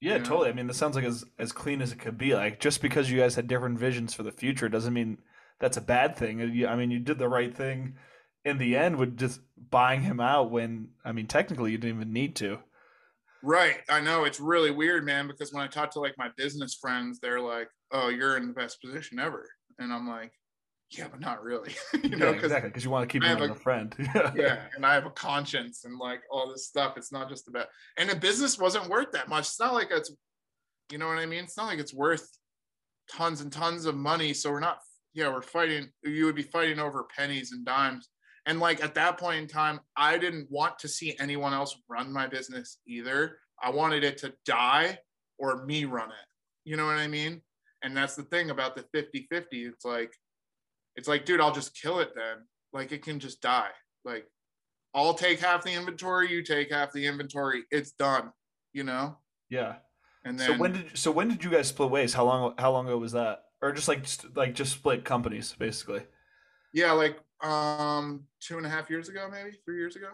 A: Yeah, you know? totally. I mean, this sounds like as as clean as it could be. Like just because you guys had different visions for the future doesn't mean that's a bad thing. I mean, you did the right thing in the end with just buying him out when I mean, technically, you didn't even need to.
B: Right. I know it's really weird, man, because when I talk to like my business friends, they're like, "Oh, you're in the best position ever," and I'm like, "Yeah, but not really." you know,
A: yeah, exactly because you want to keep him as a, a friend.
B: yeah, and I have a conscience and like all this stuff. It's not just about and the business wasn't worth that much. It's not like it's, you know what I mean? It's not like it's worth tons and tons of money. So we're not yeah, we're fighting. You would be fighting over pennies and dimes. And like at that point in time, I didn't want to see anyone else run my business either. I wanted it to die or me run it. You know what I mean? And that's the thing about the 50 50. It's like, it's like, dude, I'll just kill it then. Like it can just die. Like I'll take half the inventory, you take half the inventory. It's done, you know?
A: Yeah. And then, so when did so when did you guys split ways? How long how long ago was that? Or just like just, like just split companies basically.
B: Yeah, like um two and a half years ago, maybe three years ago.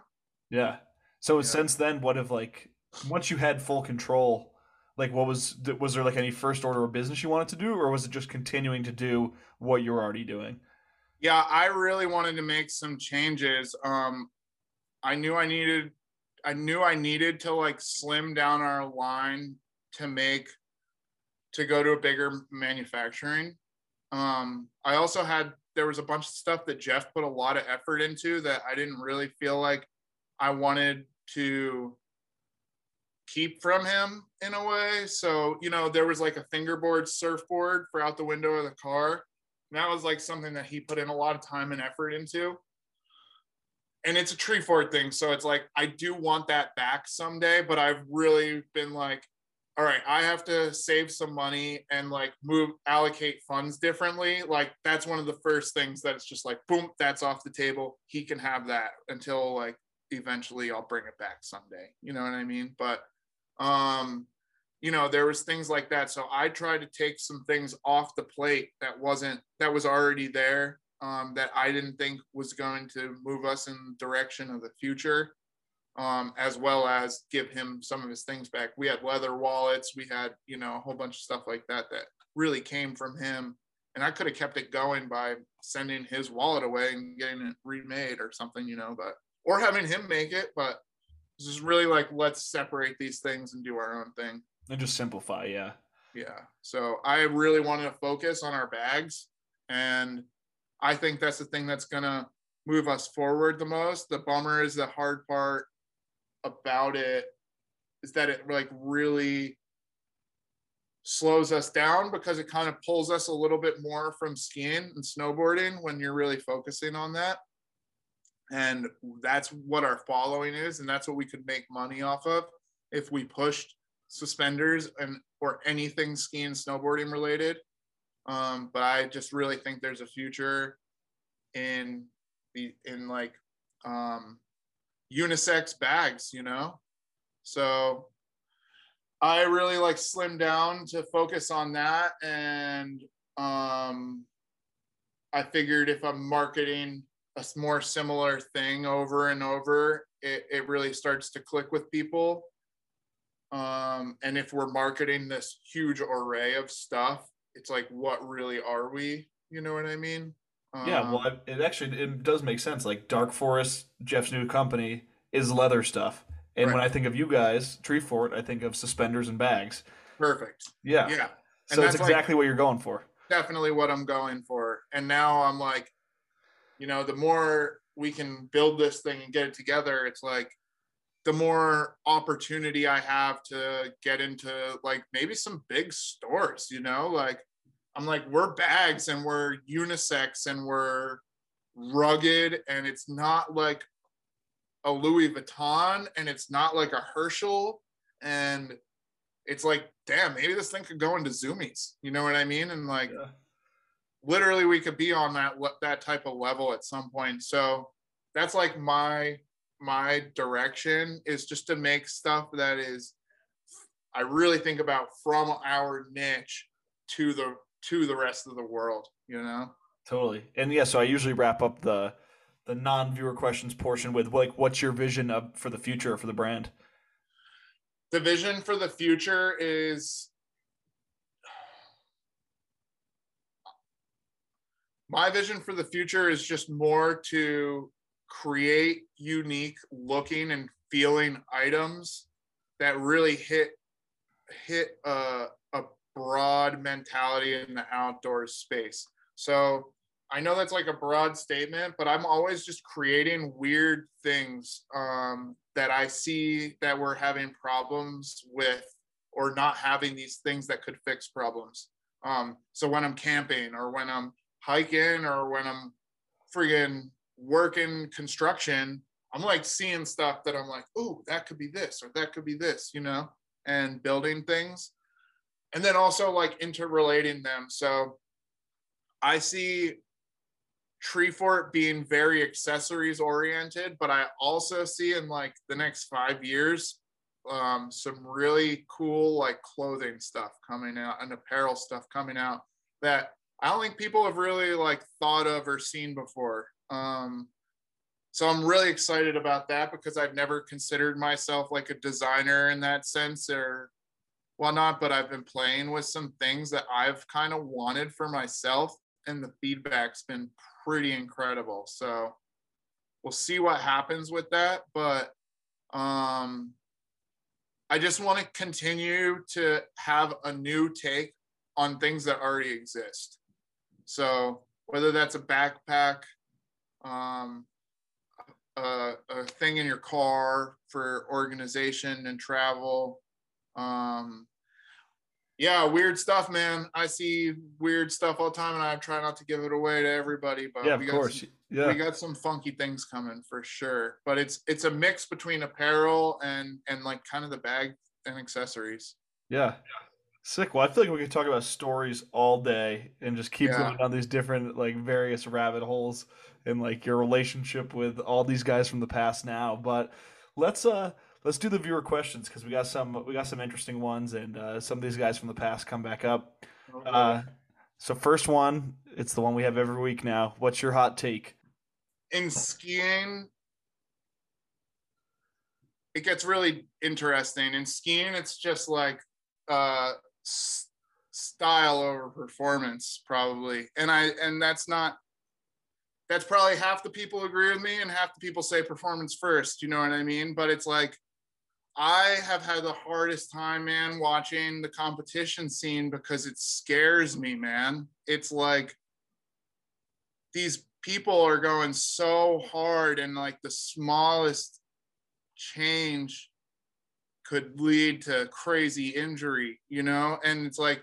A: Yeah. So yeah. since then, what if like once you had full control, like what was was there like any first order of business you wanted to do, or was it just continuing to do what you're already doing?
B: Yeah, I really wanted to make some changes. Um, I knew I needed, I knew I needed to like slim down our line to make to go to a bigger manufacturing. Um, I also had there was a bunch of stuff that Jeff put a lot of effort into that I didn't really feel like I wanted to keep from him in a way. So, you know, there was like a fingerboard surfboard for out the window of the car. And that was like something that he put in a lot of time and effort into. and it's a Tree Fort thing. So it's like I do want that back someday, but I've really been like, all right, I have to save some money and like move allocate funds differently. Like that's one of the first things that's just like boom, that's off the table. He can have that until like eventually I'll bring it back someday. You know what I mean? But um you know there was things like that so i tried to take some things off the plate that wasn't that was already there um, that i didn't think was going to move us in the direction of the future um, as well as give him some of his things back we had leather wallets we had you know a whole bunch of stuff like that that really came from him and i could have kept it going by sending his wallet away and getting it remade or something you know but or having him make it but this is really like let's separate these things and do our own thing
A: and just simplify, yeah.
B: Yeah. So I really wanted to focus on our bags. And I think that's the thing that's going to move us forward the most. The bummer is the hard part about it is that it like really slows us down because it kind of pulls us a little bit more from skiing and snowboarding when you're really focusing on that. And that's what our following is. And that's what we could make money off of if we pushed suspenders and or anything skiing snowboarding related um, but i just really think there's a future in the in like um, unisex bags you know so i really like slim down to focus on that and um, i figured if i'm marketing a more similar thing over and over it, it really starts to click with people um, and if we're marketing this huge array of stuff, it's like, what really are we? You know what I mean?
A: Um, yeah, well, it actually it does make sense. Like Dark Forest, Jeff's new company is leather stuff, and right. when I think of you guys, Tree Fort, I think of suspenders and bags.
B: Perfect.
A: Yeah. Yeah. So it's exactly like, what you're going for.
B: Definitely what I'm going for. And now I'm like, you know, the more we can build this thing and get it together, it's like the more opportunity I have to get into like maybe some big stores, you know, like I'm like, we're bags and we're unisex and we're rugged and it's not like a Louis Vuitton and it's not like a Herschel and it's like, damn, maybe this thing could go into Zumiez. You know what I mean? And like, yeah. literally, we could be on that that type of level at some point. So that's like my my direction is just to make stuff that is I really think about from our niche to the to the rest of the world, you know?
A: Totally. And yeah, so I usually wrap up the the non-viewer questions portion with like what's your vision of for the future for the brand?
B: The vision for the future is my vision for the future is just more to create unique looking and feeling items that really hit hit uh, a, a broad mentality in the outdoor space. So I know that's like a broad statement, but I'm always just creating weird things um, that I see that we're having problems with or not having these things that could fix problems. Um, so when I'm camping or when I'm hiking or when I'm friggin' working construction, I'm like seeing stuff that I'm like, oh, that could be this or that could be this, you know, and building things. And then also like interrelating them. So I see Tree Fort being very accessories oriented, but I also see in like the next five years um, some really cool like clothing stuff coming out and apparel stuff coming out that I don't think people have really like thought of or seen before. Um, so I'm really excited about that because I've never considered myself like a designer in that sense or whatnot, but I've been playing with some things that I've kind of wanted for myself, and the feedback's been pretty incredible. So we'll see what happens with that, but um, I just want to continue to have a new take on things that already exist. So whether that's a backpack, um, a, a, thing in your car for organization and travel. Um, yeah, weird stuff, man. I see weird stuff all the time, and I try not to give it away to everybody. But
A: yeah, of course.
B: Some,
A: Yeah.
B: we got some funky things coming for sure. But it's it's a mix between apparel and and like kind of the bag and accessories.
A: Yeah. Sick. Well, I feel like we could talk about stories all day and just keep
B: Yeah.
A: going down these different like various rabbit holes and like your relationship with all these guys from the past now. But let's uh let's do the viewer questions because we got some we got some interesting ones and uh, some of these guys from the past come back up. Uh, so first one, it's the one we have every week now. What's your hot take?
B: in skiing it gets really interesting in skiing it's just like uh s- style over performance probably and i and that's not that's probably half the people agree with me and half the people say performance first you know what i mean but it's like i have had the hardest time man watching the competition scene because it scares me man. It's like these people are going so hard and like the smallest change could lead to crazy injury you know? And it's like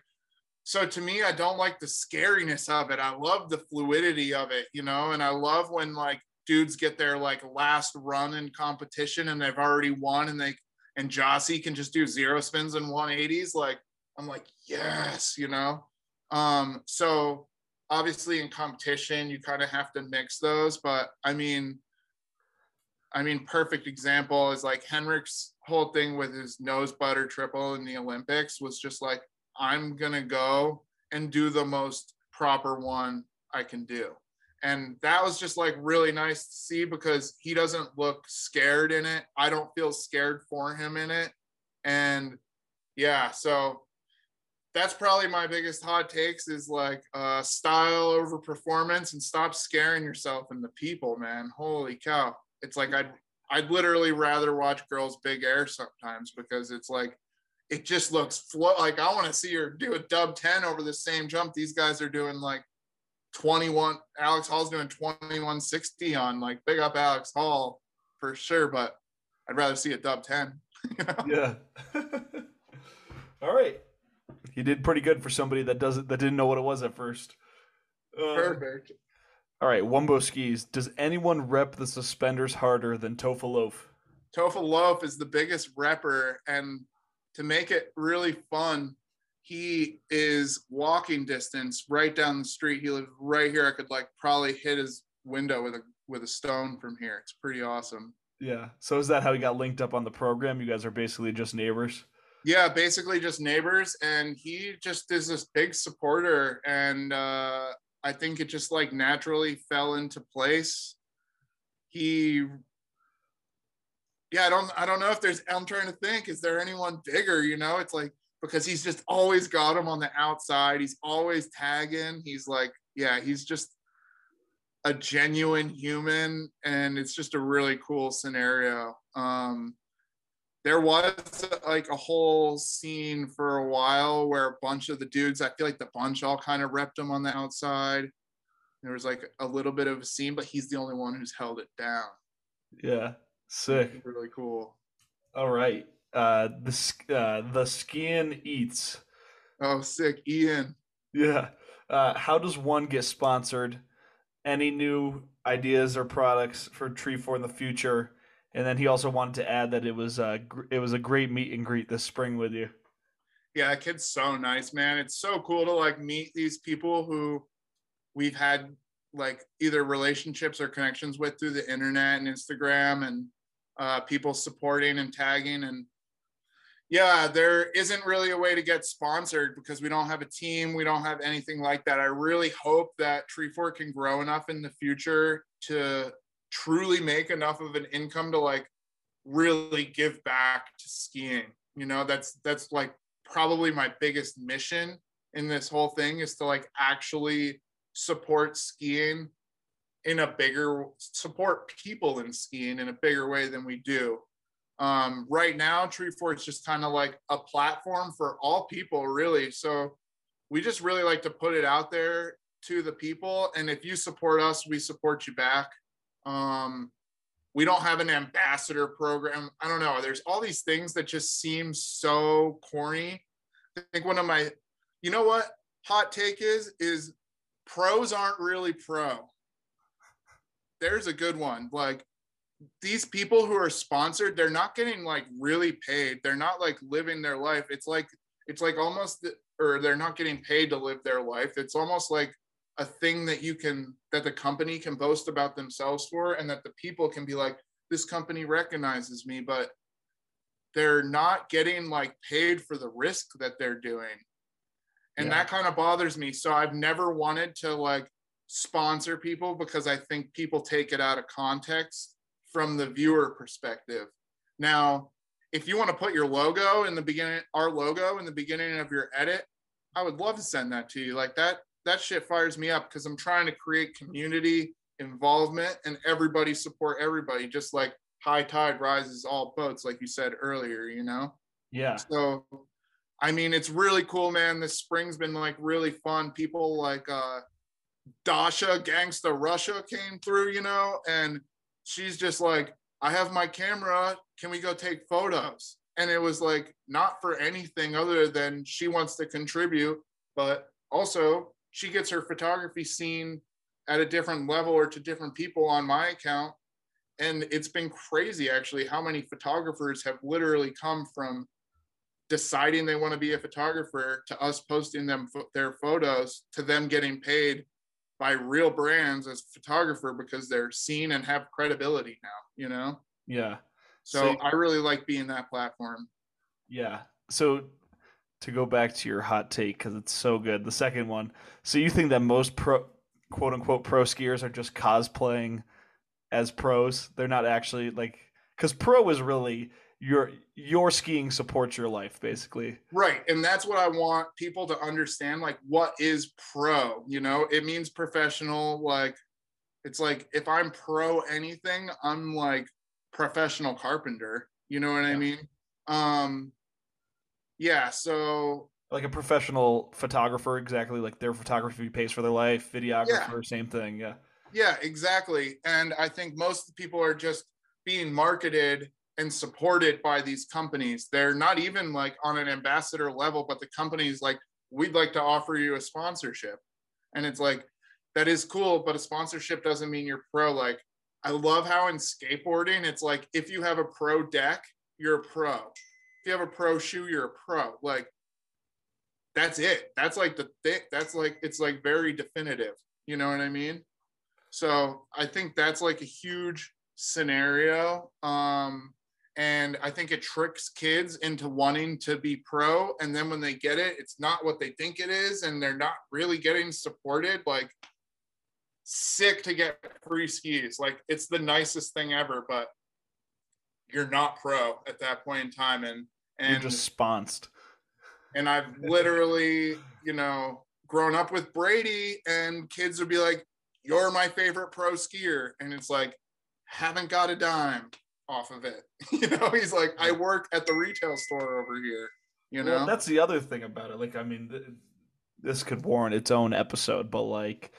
B: so to me i don't like the scariness of it. I love the fluidity of it you know? And i love when like dudes get their like last run in competition and they've already won and they and Jossie can just do zero spins and 180s like i'm like yes you know? Um so obviously in competition you kind of have to mix those but i mean i mean perfect example is like henrik's whole thing with his nose butter triple in the olympics was just like i'm gonna go and do the most proper one i can do and that was just like really nice to see because he doesn't look scared in it i don't feel scared for him in it and yeah so that's probably my biggest hot takes is like uh, style over performance and stop scaring yourself and the people, man. Holy cow. It's like I'd I'd literally rather watch girls big air sometimes because it's like it just looks flow like I want to see her do a dub 10 over the same jump. These guys are doing like 21 Alex Hall's doing 2160 on like big up Alex Hall for sure, but I'd rather see a dub 10. you know?
A: Yeah. All right. You did pretty good for somebody that doesn't that didn't know what it was at first. Uh,
B: Perfect.
A: all right, Wumbo skis. Does anyone rep the suspenders harder than Tofa Loaf?
B: Tofa Loaf is the biggest repper, and to make it really fun, he is walking distance right down the street. He lives right here. I could like probably hit his window with a with a stone from here. It's pretty awesome.
A: Yeah. So is that how he got linked up on the program? You guys are basically just neighbors.
B: Yeah, basically just neighbors, and he just is this big supporter, and uh, I think it just like naturally fell into place. He yeah, I don't I don't know if there's I'm trying to think, is there anyone bigger? You know, it's like because he's just always got him on the outside. He's always tagging. He's like, yeah, he's just a genuine human, and it's just a really cool scenario. Um there was like a whole scene for a while where a bunch of the dudes, I feel like the bunch all kind of repped him on the outside. There was like a little bit of a scene, but he's the only one who's held it down.
A: Yeah. Sick.
B: Really cool.
A: All right. Uh the sk- uh the skiing eats.
B: Oh, sick. Ian.
A: Yeah. Uh how does one get sponsored? Any new ideas or products for Treefort in the future? And then he also wanted to add that it was uh gr- it was a great meet and greet this spring with you.
B: Yeah, that kid's so nice, man. It's so cool to like meet these people who we've had like either relationships or connections with through the internet and Instagram and uh, people supporting and tagging. And yeah, there isn't really a way to get sponsored because we don't have a team. We don't have anything like that. I really hope that Treefort can grow enough in the future to truly make enough of an income to like really give back to skiing. You know, that's that's like probably my biggest mission in this whole thing is to like actually support skiing in a bigger support people in skiing in a bigger way than we do um, right now tree fort is just kind of like a platform for all people really. So we just really like to put it out there to the people and if you support us we support you back. Um, we don't have an ambassador program. I don't know. There's all these things that just seem so corny. I think one of my you know what hot take is is pros aren't really pro. There's a good one. Like these people who are sponsored, they're not getting like really paid. They're not like living their life. It's like it's like almost or they're not getting paid to live their life. It's almost like a thing that you can that the company can boast about themselves for and that the people can be like this company recognizes me but they're not getting like paid for the risk that they're doing and yeah. that kind of bothers me so i've never wanted to like sponsor people because i think people take it out of context from the viewer perspective. Now if you want to put your logo in the beginning our logo in the beginning of your edit i would love to send that to you. Like that that shit fires me up because i'm trying to create community involvement and everybody support everybody just like high tide rises all boats like you said earlier you know?
A: Yeah.
B: So i mean it's really cool man. This spring's been like really fun. People like uh dasha gangsta russia came through you know? And she's just like i have my camera. Can we go take photos? And it was like not for anything other than she wants to contribute but also she gets her photography seen at a different level or to different people on my account. And it's been crazy actually how many photographers have literally come from deciding they want to be a photographer to us posting them their photos to them getting paid by real brands as photographer because they're seen and have credibility now you know?
A: Yeah.
B: So, so i really like being that platform.
A: Yeah. So to go back to your hot take because it's so good the second one. So you think that most pro quote unquote pro skiers are just cosplaying as pros. They're not actually like because pro is really your your skiing supports your life basically.
B: Right, and that's what I want people to understand. Like, what is pro? You know, it means professional. Like, it's like if I'm pro anything, I'm like professional carpenter. You know what yeah. I mean? Um, yeah. So
A: like a professional photographer, exactly like their photography pays for their life, videographer, yeah. same thing. Yeah.
B: Yeah, exactly. And I think most people are just being marketed and supported by these companies. They're not even like on an ambassador level, but the company's like, we'd like to offer you a sponsorship. And it's like, that is cool, but a sponsorship doesn't mean you're pro. Like, I love how in skateboarding, it's like if you have a pro deck, you're a pro. If you have a pro shoe, you're a pro. Like, that's it. That's like the thing. That's like it's like very definitive. You know what I mean? So I think that's like a huge scenario. Um, and I think it tricks kids into wanting to be pro. And then when they get it, it's not what they think it is, and they're not really getting supported. Like sick to get free skis. Like it's the nicest thing ever, but you're not pro at that point in time. And and
A: you're just sponsored
B: and I've literally, you know, grown up with Brady, and kids would be like, "You're my favorite pro skier," and it's like, haven't got a dime off of it. you know, he's like, "I work at the retail store over here." You know, well,
A: that's the other thing about it. Like, I mean, th- this could warrant its own episode, but like,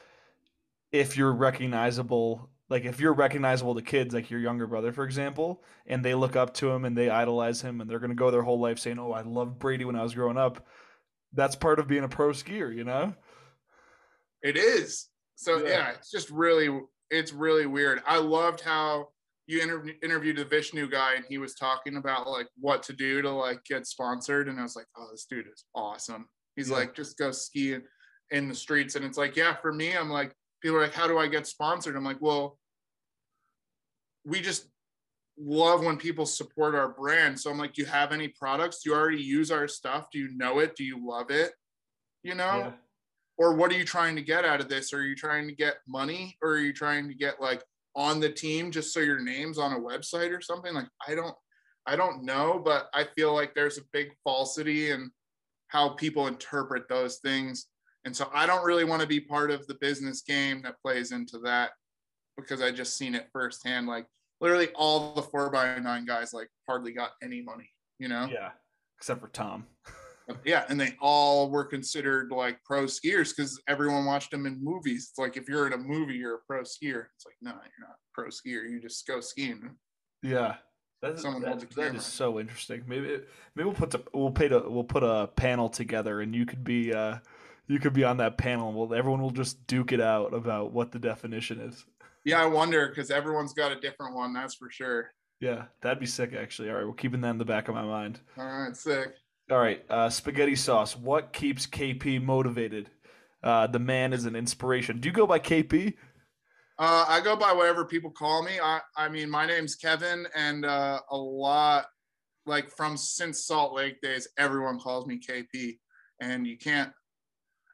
A: if you're recognizable like if you're recognizable to kids like your younger brother for example and they look up to him and they idolize him and they're going to go their whole life saying oh i loved brady when i was growing up that's part of being a pro skier you know
B: it is so yeah, yeah it's just really it's really weird i loved how you inter- interviewed the vishnu guy and he was talking about like what to do to like get sponsored and i was like oh this dude is awesome he's yeah. like just go ski in, in the streets and it's like yeah for me i'm like people are like, how do I get sponsored? I'm like, well, we just love when people support our brand. So I'm like, do you have any products? Do you already use our stuff? Do you know it? Do you love it? You know? Yeah. Or what are you trying to get out of this? Are you trying to get money or are you trying to get like on the team just so your name's on a website or something? Like I don't I don't know, but I feel like there's a big falsity in how people interpret those things. And so I don't really want to be part of the business game that plays into that because I just seen it firsthand. Like literally all the four by nine guys like hardly got any money, you know?
A: Yeah. Except for Tom.
B: yeah. And they all were considered like pro skiers because everyone watched them in movies. It's like if you're in a movie, you're a pro skier. It's like, no, you're not pro skier. You just go skiing.
A: Yeah. That's, Someone that, that is so interesting. Maybe maybe we'll put the, we'll pay to, we'll put a panel together and you could be uh you could be on that panel. Well, everyone will just duke it out about what the definition is.
B: Yeah, I wonder because everyone's got a different one. That's for sure.
A: Yeah, that'd be sick. Actually, all right, we're keeping that in the back of my mind.
B: All right, sick.
A: All right, uh, spaghetti sauce. What keeps KP motivated? Uh, the man is an inspiration. Do you go by KP?
B: Uh, I go by whatever people call me. I, I mean, my name's Kevin, and uh, a lot, like from since Salt Lake days, everyone calls me KP, and you can't,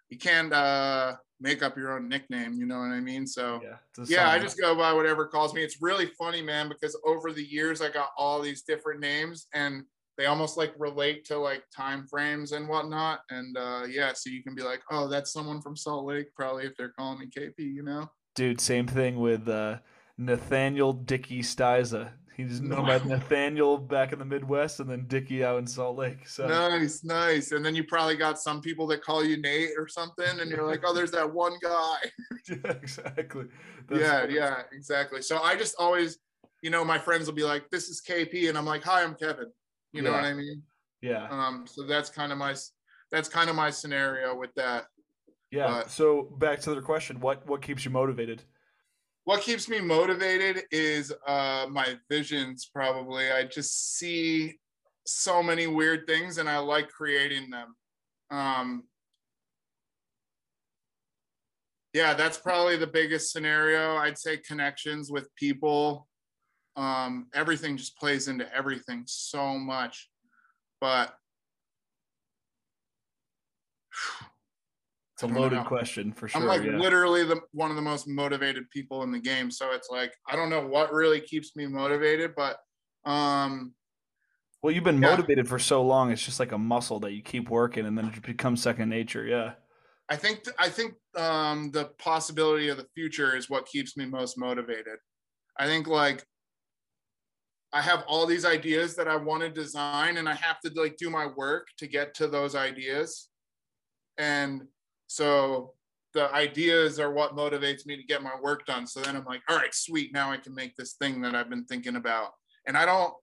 B: you can't uh, make up your own nickname. You know what I mean? So
A: Yeah,
B: yeah, I just go by whatever calls me. It's really funny, man, because over the years I got all these different names, and they almost like relate to like time frames and whatnot. And uh, yeah, so you can be like, oh, that's someone from Salt Lake, probably if they're calling me KP. You know?
A: dude. Same thing with uh, Nathaniel Dickey Stiza. He's known by Nathaniel back in the Midwest, and then Dickey out in Salt Lake. So
B: Nice, nice. And then you probably got some people that call you Nate or something, and you're like, oh, there's that one guy.
A: yeah, exactly.
B: yeah, yeah, exactly. So I just always, you know, my friends will be like, this is KP, and I'm like, hi, I'm Kevin. You know what I mean?
A: yeah,
B: Um, so that's kind of my that's kind of my scenario with that.
A: yeah.
B: but-
A: So back to the question: what what keeps you motivated?
B: What keeps me motivated is uh my visions probably. I just see so many weird things and I like creating them. Um yeah, that's probably the biggest scenario. I'd say connections with people. Um, everything just plays into everything so much. But
A: It's a loaded
B: know.
A: question for sure.
B: I'm like
A: yeah.
B: literally the one of the most motivated people in the game. So it's like I don't know what really keeps me motivated, but um
A: well, you've been
B: yeah.
A: motivated for so long; it's just like a muscle that you keep working, and then it becomes second nature. Yeah.
B: I think I think um, the possibility of the future is what keeps me most motivated. I think like I have all these ideas that I want to design, and I have to like do my work to get to those ideas. And so the ideas are what motivates me to get my work done. So then I'm like, all right, sweet, now I can make this thing that I've been thinking about. And I don't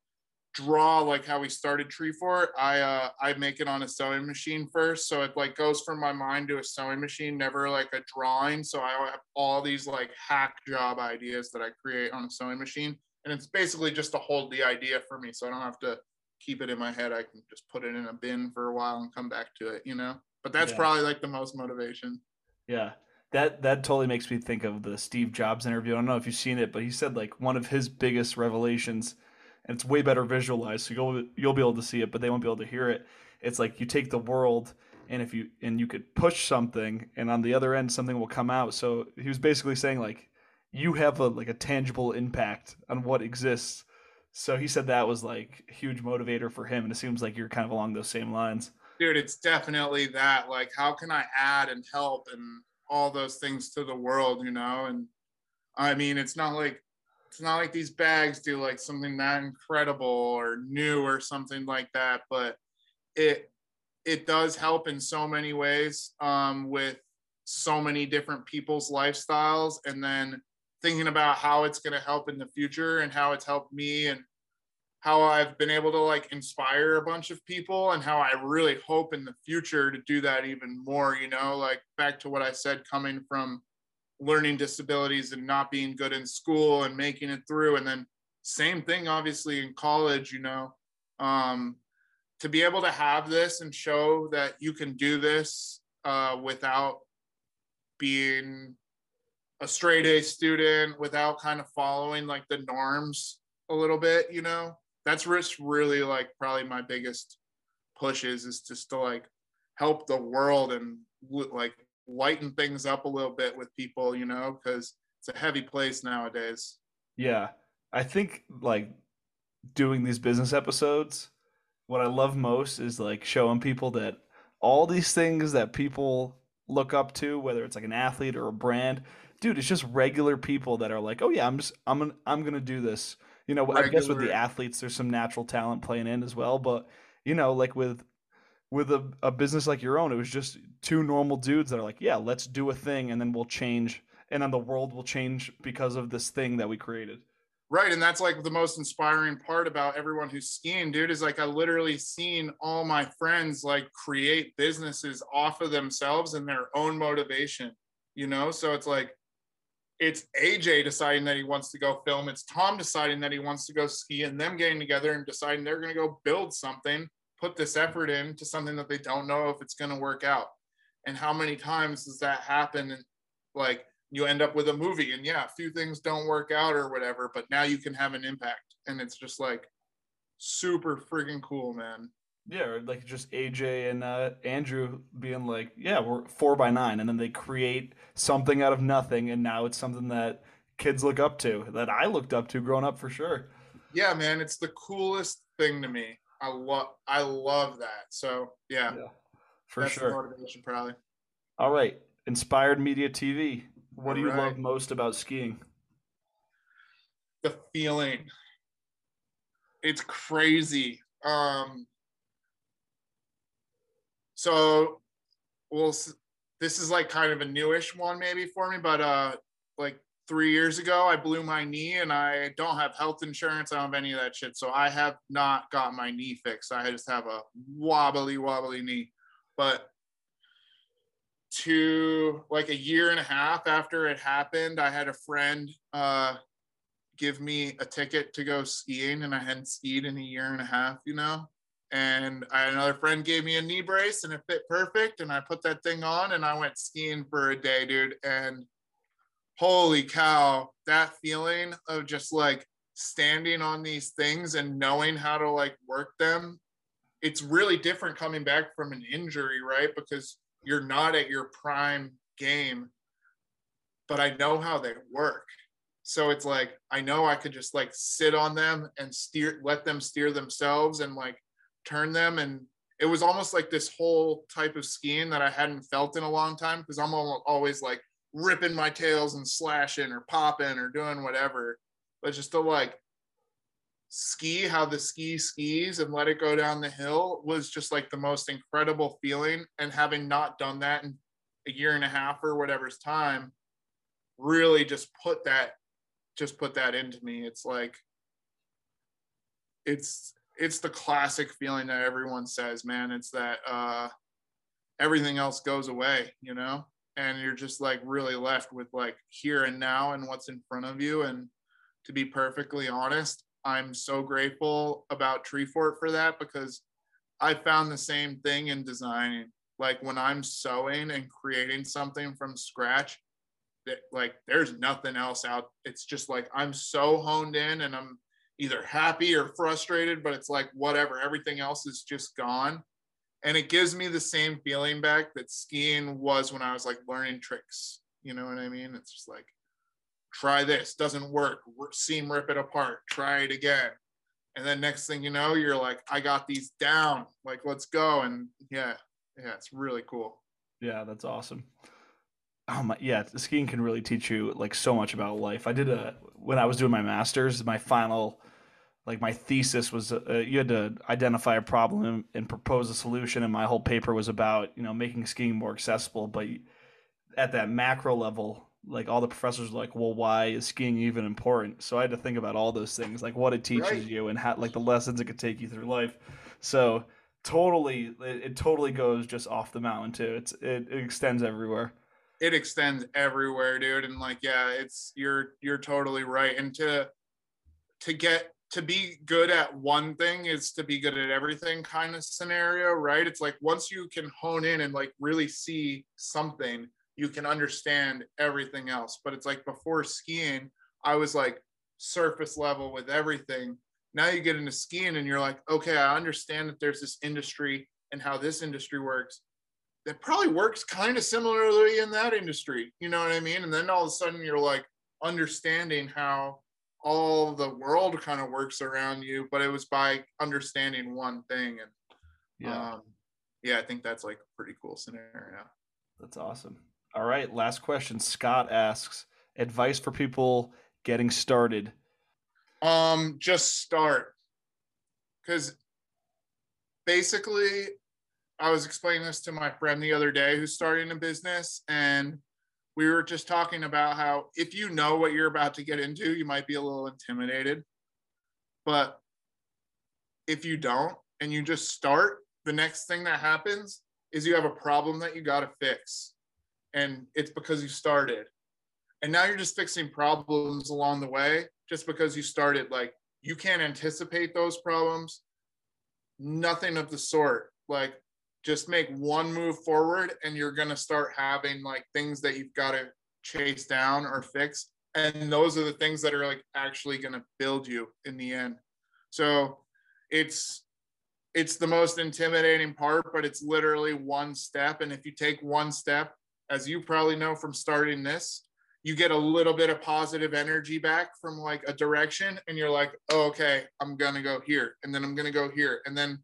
B: draw like how we started tree fort i uh i make it on a sewing machine first so it like goes from my mind to a sewing machine never like a drawing so i have all these like hack job ideas that i create on a sewing machine and it's basically just to hold the idea for me so i don't have to keep it in my head i can just put it in a bin for a while and come back to it you know but that's
A: Yeah.
B: probably like the most motivation
A: Yeah. That that totally makes me think of the Steve Jobs interview. I don't know if you've seen it, but he said like one of his biggest revelations, and it's way better visualized, so you'll you'll be able to see it, but they won't be able to hear it. It's like you take the world and if you and you could push something and on the other end something will come out. So he was basically saying like you have a like a tangible impact on what exists. So he said that was like a huge motivator for him and it seems like you're kind of along those same lines.
B: dude it's definitely that like how can i add and help and all those things to the world you know and i mean it's not like it's not like these bags do like something that incredible or new or something like that but it it does help in so many ways um, with so many different people's lifestyles and then thinking about how it's going to help in the future and how it's helped me and how I've been able to like inspire a bunch of people and how I really hope in the future to do that even more, you know, like back to what I said coming from learning disabilities and not being good in school and making it through and then same thing obviously in college, you know. Um to be able to have this and show that you can do this uh without being a straight A student without kind of following like the norms a little bit, you know. That's really like probably my biggest pushes is just to like help the world and like lighten things up a little bit with people, you know, because it's a heavy place nowadays.
A: Yeah. I think like doing these business episodes, what I love most is like showing people that all these things that people look up to, whether it's like an athlete or a brand, dude, it's just regular people that are like, "Oh yeah, I'm just I'm gonna, I'm to do this." You know, I guess with the athletes there's some natural talent playing in as well, but you know, like with with a, a business like your own, it was just two normal dudes that are like, "Yeah, let's do a thing and then we'll change and then the world will change because of this thing that we created."
B: Right. And that's like the most inspiring part about everyone who's skiing, dude, is like I literally seen all my friends like create businesses off of themselves and their own motivation, you know? So it's like it's AJ deciding that he wants to go film. It's Tom deciding that he wants to go ski, and them getting together and deciding they're going to go build something, put this effort into something that they don't know if it's going to work out. And how many times does that happen? And like you end up with a movie, and yeah, a few things don't work out or whatever, but now you can have an impact, and it's just like super freaking cool, man.
A: Yeah, or like just AJ and uh, Andrew being like, yeah, we're four by nine, and then they create something out of nothing, and now it's something that kids look up to, that I looked up to growing up for sure.
B: Yeah, man, it's the coolest thing to me. I love, I love that. So yeah, yeah
A: for That's sure.
B: motivation, probably.
A: All right, Inspired Media TV. What All do you right. love most about skiing?
B: The feeling. It's crazy. Um, so well this is like kind of a newish one maybe for me but uh like three years ago i blew my knee and i don't have health insurance. I don't have any of that shit. So i have not got my knee fixed. I just have a wobbly wobbly knee. But to like a year and a half after it happened i had a friend uh give me a ticket to go skiing and i hadn't skied in a year and a half you know and I, another friend gave me a knee brace and it fit perfect and i put that thing on and i went skiing for a day dude and holy cow that feeling of just like standing on these things and knowing how to like work them it's really different coming back from an injury right because you're not at your prime game but i know how they work. So it's like i know i could just like sit on them and steer let them steer themselves and like turn them and it was almost like this whole type of skiing that I hadn't felt in a long time because I'm always like ripping my tails and slashing or popping or doing whatever. But just to like ski how the ski skis and let it go down the hill was just like the most incredible feeling. And having not done that in a year and a half or whatever's time, really just put that just put that into me. It's like it's it's the classic feeling that everyone says, man. It's that uh, everything else goes away, you know, and you're just like really left with like here and now and what's in front of you. And to be perfectly honest, I'm so grateful about Treefort for that because I found the same thing in designing. Like when I'm sewing and creating something from scratch, that like there's nothing else out. It's just like I'm so honed in and I'm either happy or frustrated, but it's like whatever, everything else is just gone. And it gives me the same feeling back that skiing was when I was like learning tricks. You know what I mean? It's just like, try this, doesn't work, seam rip it apart, try it again. And then next thing you know, you're like, I got these down, like, let's go. And yeah, yeah, it's really cool.
A: Yeah, that's awesome. Oh my, yeah, skiing can really teach you like so much about life. I did a when I was doing my masters, my final like my thesis was uh, you had to identify a problem and propose a solution and my whole paper was about you know making skiing more accessible. But at that macro level like all the professors were like well why is skiing even important? So i had to think about all those things like what it teaches right. you and how like the lessons it could take you through life. So totally it, it totally goes just off the mountain too. It's it, it extends everywhere
B: it extends everywhere dude and like yeah it's you're you're totally right and to to get to be good at one thing is to be good at everything kind of scenario, right? It's like once you can hone in and like really see something, you can understand everything else. But it's like before skiing, I was like surface level with everything. Now you get into skiing and you're like, okay, I understand that there's this industry and how this industry works. That probably works kind of similarly in that industry. You know what I mean? And then all of a sudden you're like understanding how all the world kind of works around you, but it was by understanding one thing. And yeah, um, yeah, I think that's like a pretty cool scenario.
A: That's awesome. All right, last question. Scott asks advice for people getting started.
B: Um, just start. Because basically, I was explaining this to my friend the other day who's starting a business, and we were just talking about how if you know what you're about to get into, you might be a little intimidated. But if you don't and you just start, the next thing that happens is you have a problem that you got to fix. And it's because you started. and now you're just fixing problems along the way just because you started like you can't anticipate those problems nothing of the sort like just make one move forward and you're going to start having like things that you've got to chase down or fix. And those are the things that are like actually going to build you in the end. So it's it's the most intimidating part but it's literally one step. And if you take one step as you probably know from starting this you get a little bit of positive energy back from like a direction and you're like oh, okay i'm gonna go here and then i'm gonna go here and then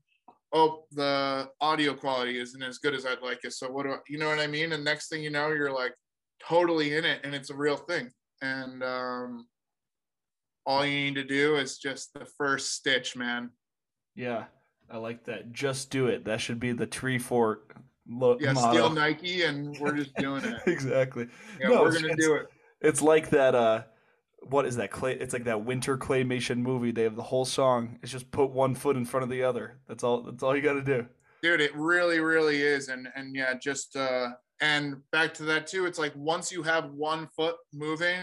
B: oh the audio quality isn't as good as i'd like it so what do I, you know what i mean and next thing you know you're like totally in it and it's a real thing and um all you need to do is just the first stitch man
A: yeah i like that just do it that should be the Treefort Lo-
B: yeah,
A: motto.
B: steal Nike, and we're just doing it.
A: exactly.
B: Yeah, no, we're gonna do it.
A: It's like that. uh What is that clay? It's like that winter claymation movie. They have the whole song. It's just put one foot in front of the other. That's all. That's all you got to do.
B: Dude, it really, really is. And and yeah, just uh and back to that too. It's like once you have one foot moving,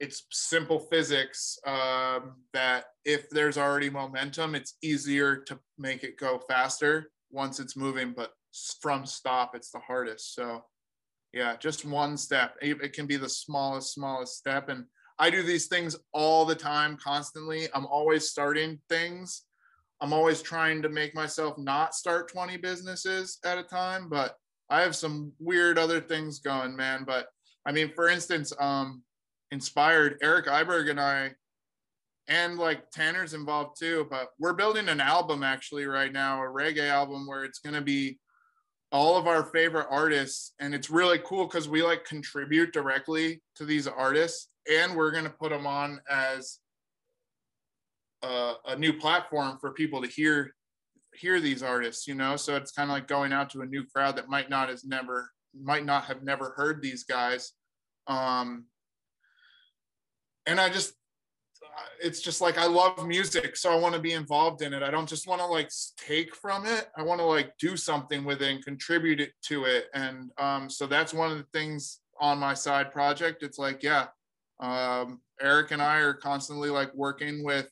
B: it's simple physics um, that if there's already momentum, it's easier to make it go faster once it's moving. But from stop it's the hardest so yeah just one step it can be the smallest smallest step and i do these things all the time constantly. I'm always starting things. I'm always trying to make myself not start 20 businesses at a time but i have some weird other things going man. But i mean for instance um inspired eric iberg and i and like tanner's involved too but we're building an album actually right now a reggae album where it's going to be all of our favorite artists. And it's really cool because we like contribute directly to these artists and we're going to put them on as a, a, new platform for people to hear hear these artists you know so it's kind of like going out to a new crowd that might not has never might not have never heard these guys um and i just it's just like I love music, so I want to be involved in it. I don't just want to like take from it. I want to like do something with it and contribute it to it. And um, so that's one of the things on my side project. It's like, yeah, um, Eric and I are constantly like working with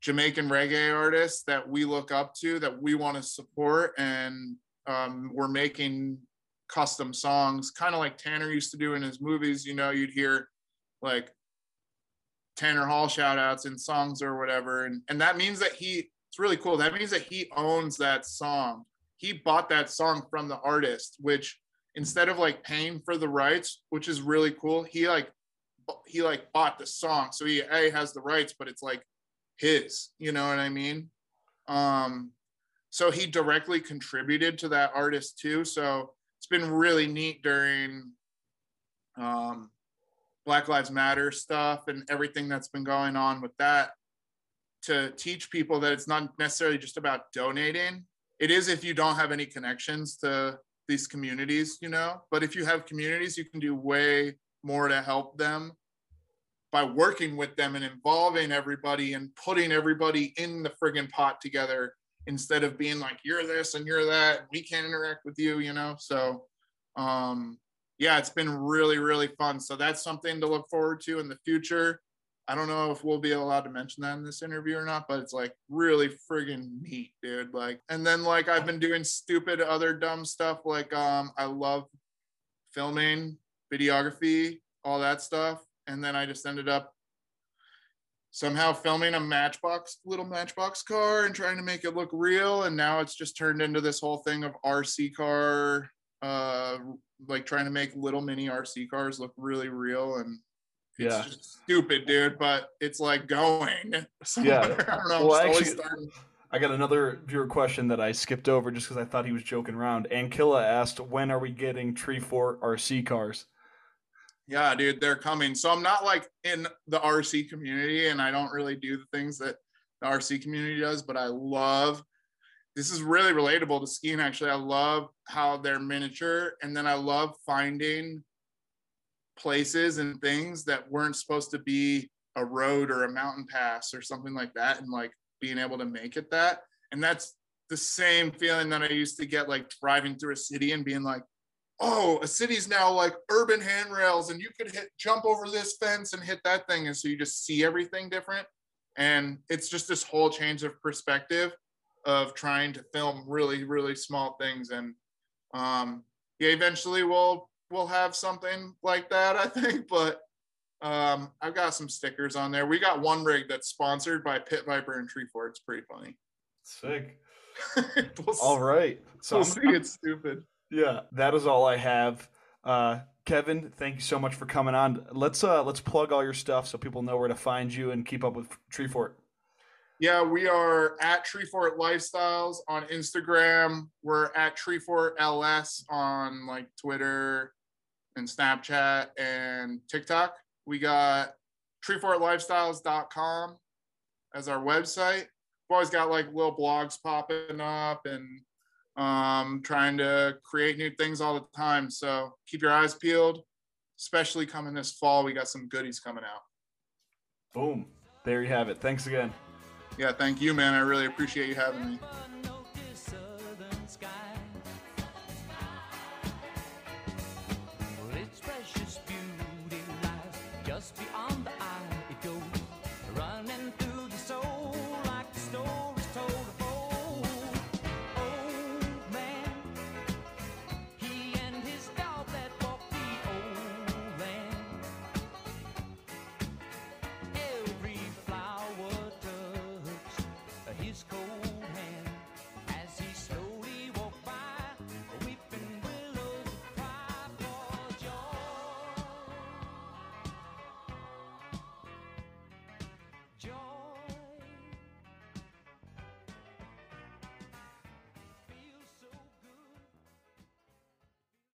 B: Jamaican reggae artists that we look up to, that we want to support, and um, we're making custom songs, kind of like Tanner used to do in his movies. You know, you'd hear like Tanner Hall shout outs in songs or whatever. And, and that means that he, it's really cool. That means that he owns that song. He bought that song from the artist, which instead of like paying for the rights, which is really cool, he like, he like bought the song. So he A has the rights, but it's like his, you know what I mean? Um, so he directly contributed to that artist too. So it's been really neat during um, Black Lives Matter stuff and everything that's been going on with that to teach people that it's not necessarily just about donating. It is if you don't have any connections to these communities, you know, but if you have communities, you can do way more to help them by working with them and involving everybody and putting everybody in the friggin' pot together instead of being like, you're this and you're that, we can't interact with you, you know? So, um, yeah, it's been really, really fun. So that's something to look forward to in the future. I don't know if we'll be allowed to mention that in this interview or not, but it's like really friggin' neat, dude. Like, and then like I've been doing stupid other dumb stuff. Like, um, I love filming, videography, all that stuff. And then I just ended up somehow filming a matchbox little matchbox car and trying to make it look real and now it's just turned into this whole thing of rc car uh like trying to make little mini RC cars look really real and it's yeah. just stupid, dude. But it's like going.
A: Yeah. I don't know. Well, actually, I got another viewer question that I skipped over just because I thought he was joking around. Ankilla asked, "When are we getting Treefort RC cars?"
B: Yeah, dude, they're coming. So I'm not like in the RC community, and I don't really do the things that the RC community does, but I love this is really relatable to skiing actually i love how they're miniature and then i love finding places and things that weren't supposed to be a road or a mountain pass or something like that and like being able to make it that and that's the same feeling that i used to get like driving through a city and being like oh, a city's now like urban handrails, and you could hit jump over this fence and hit that thing, and so you just see everything different. And it's just this whole change of perspective of trying to film really, really small things. And um, yeah, eventually we'll we'll have something like that, I think. But um, I've got some stickers on there. We got one rig that's sponsored by Pit Viper and Treefort. It's pretty funny.
A: Sick.
B: we'll
A: All right. So
B: we'll see. It's stupid.
A: Yeah, that is all I have. Uh, Kevin, thank you so much for coming on. Let's uh let's plug all your stuff so people know where to find you and keep up with Treefort.
B: Yeah, we are at Treefort Lifestyles on Instagram. We're at Treefort LS on like Twitter and Snapchat and TikTok. We got treefortlifestyles.com as our website. We've always got like little blogs popping up and um, trying to create new things all the time. So keep your eyes peeled, especially coming this fall. We got some goodies coming out.
A: Boom. There you have it. Thanks again.
B: Yeah, thank you, man. I really appreciate you having me.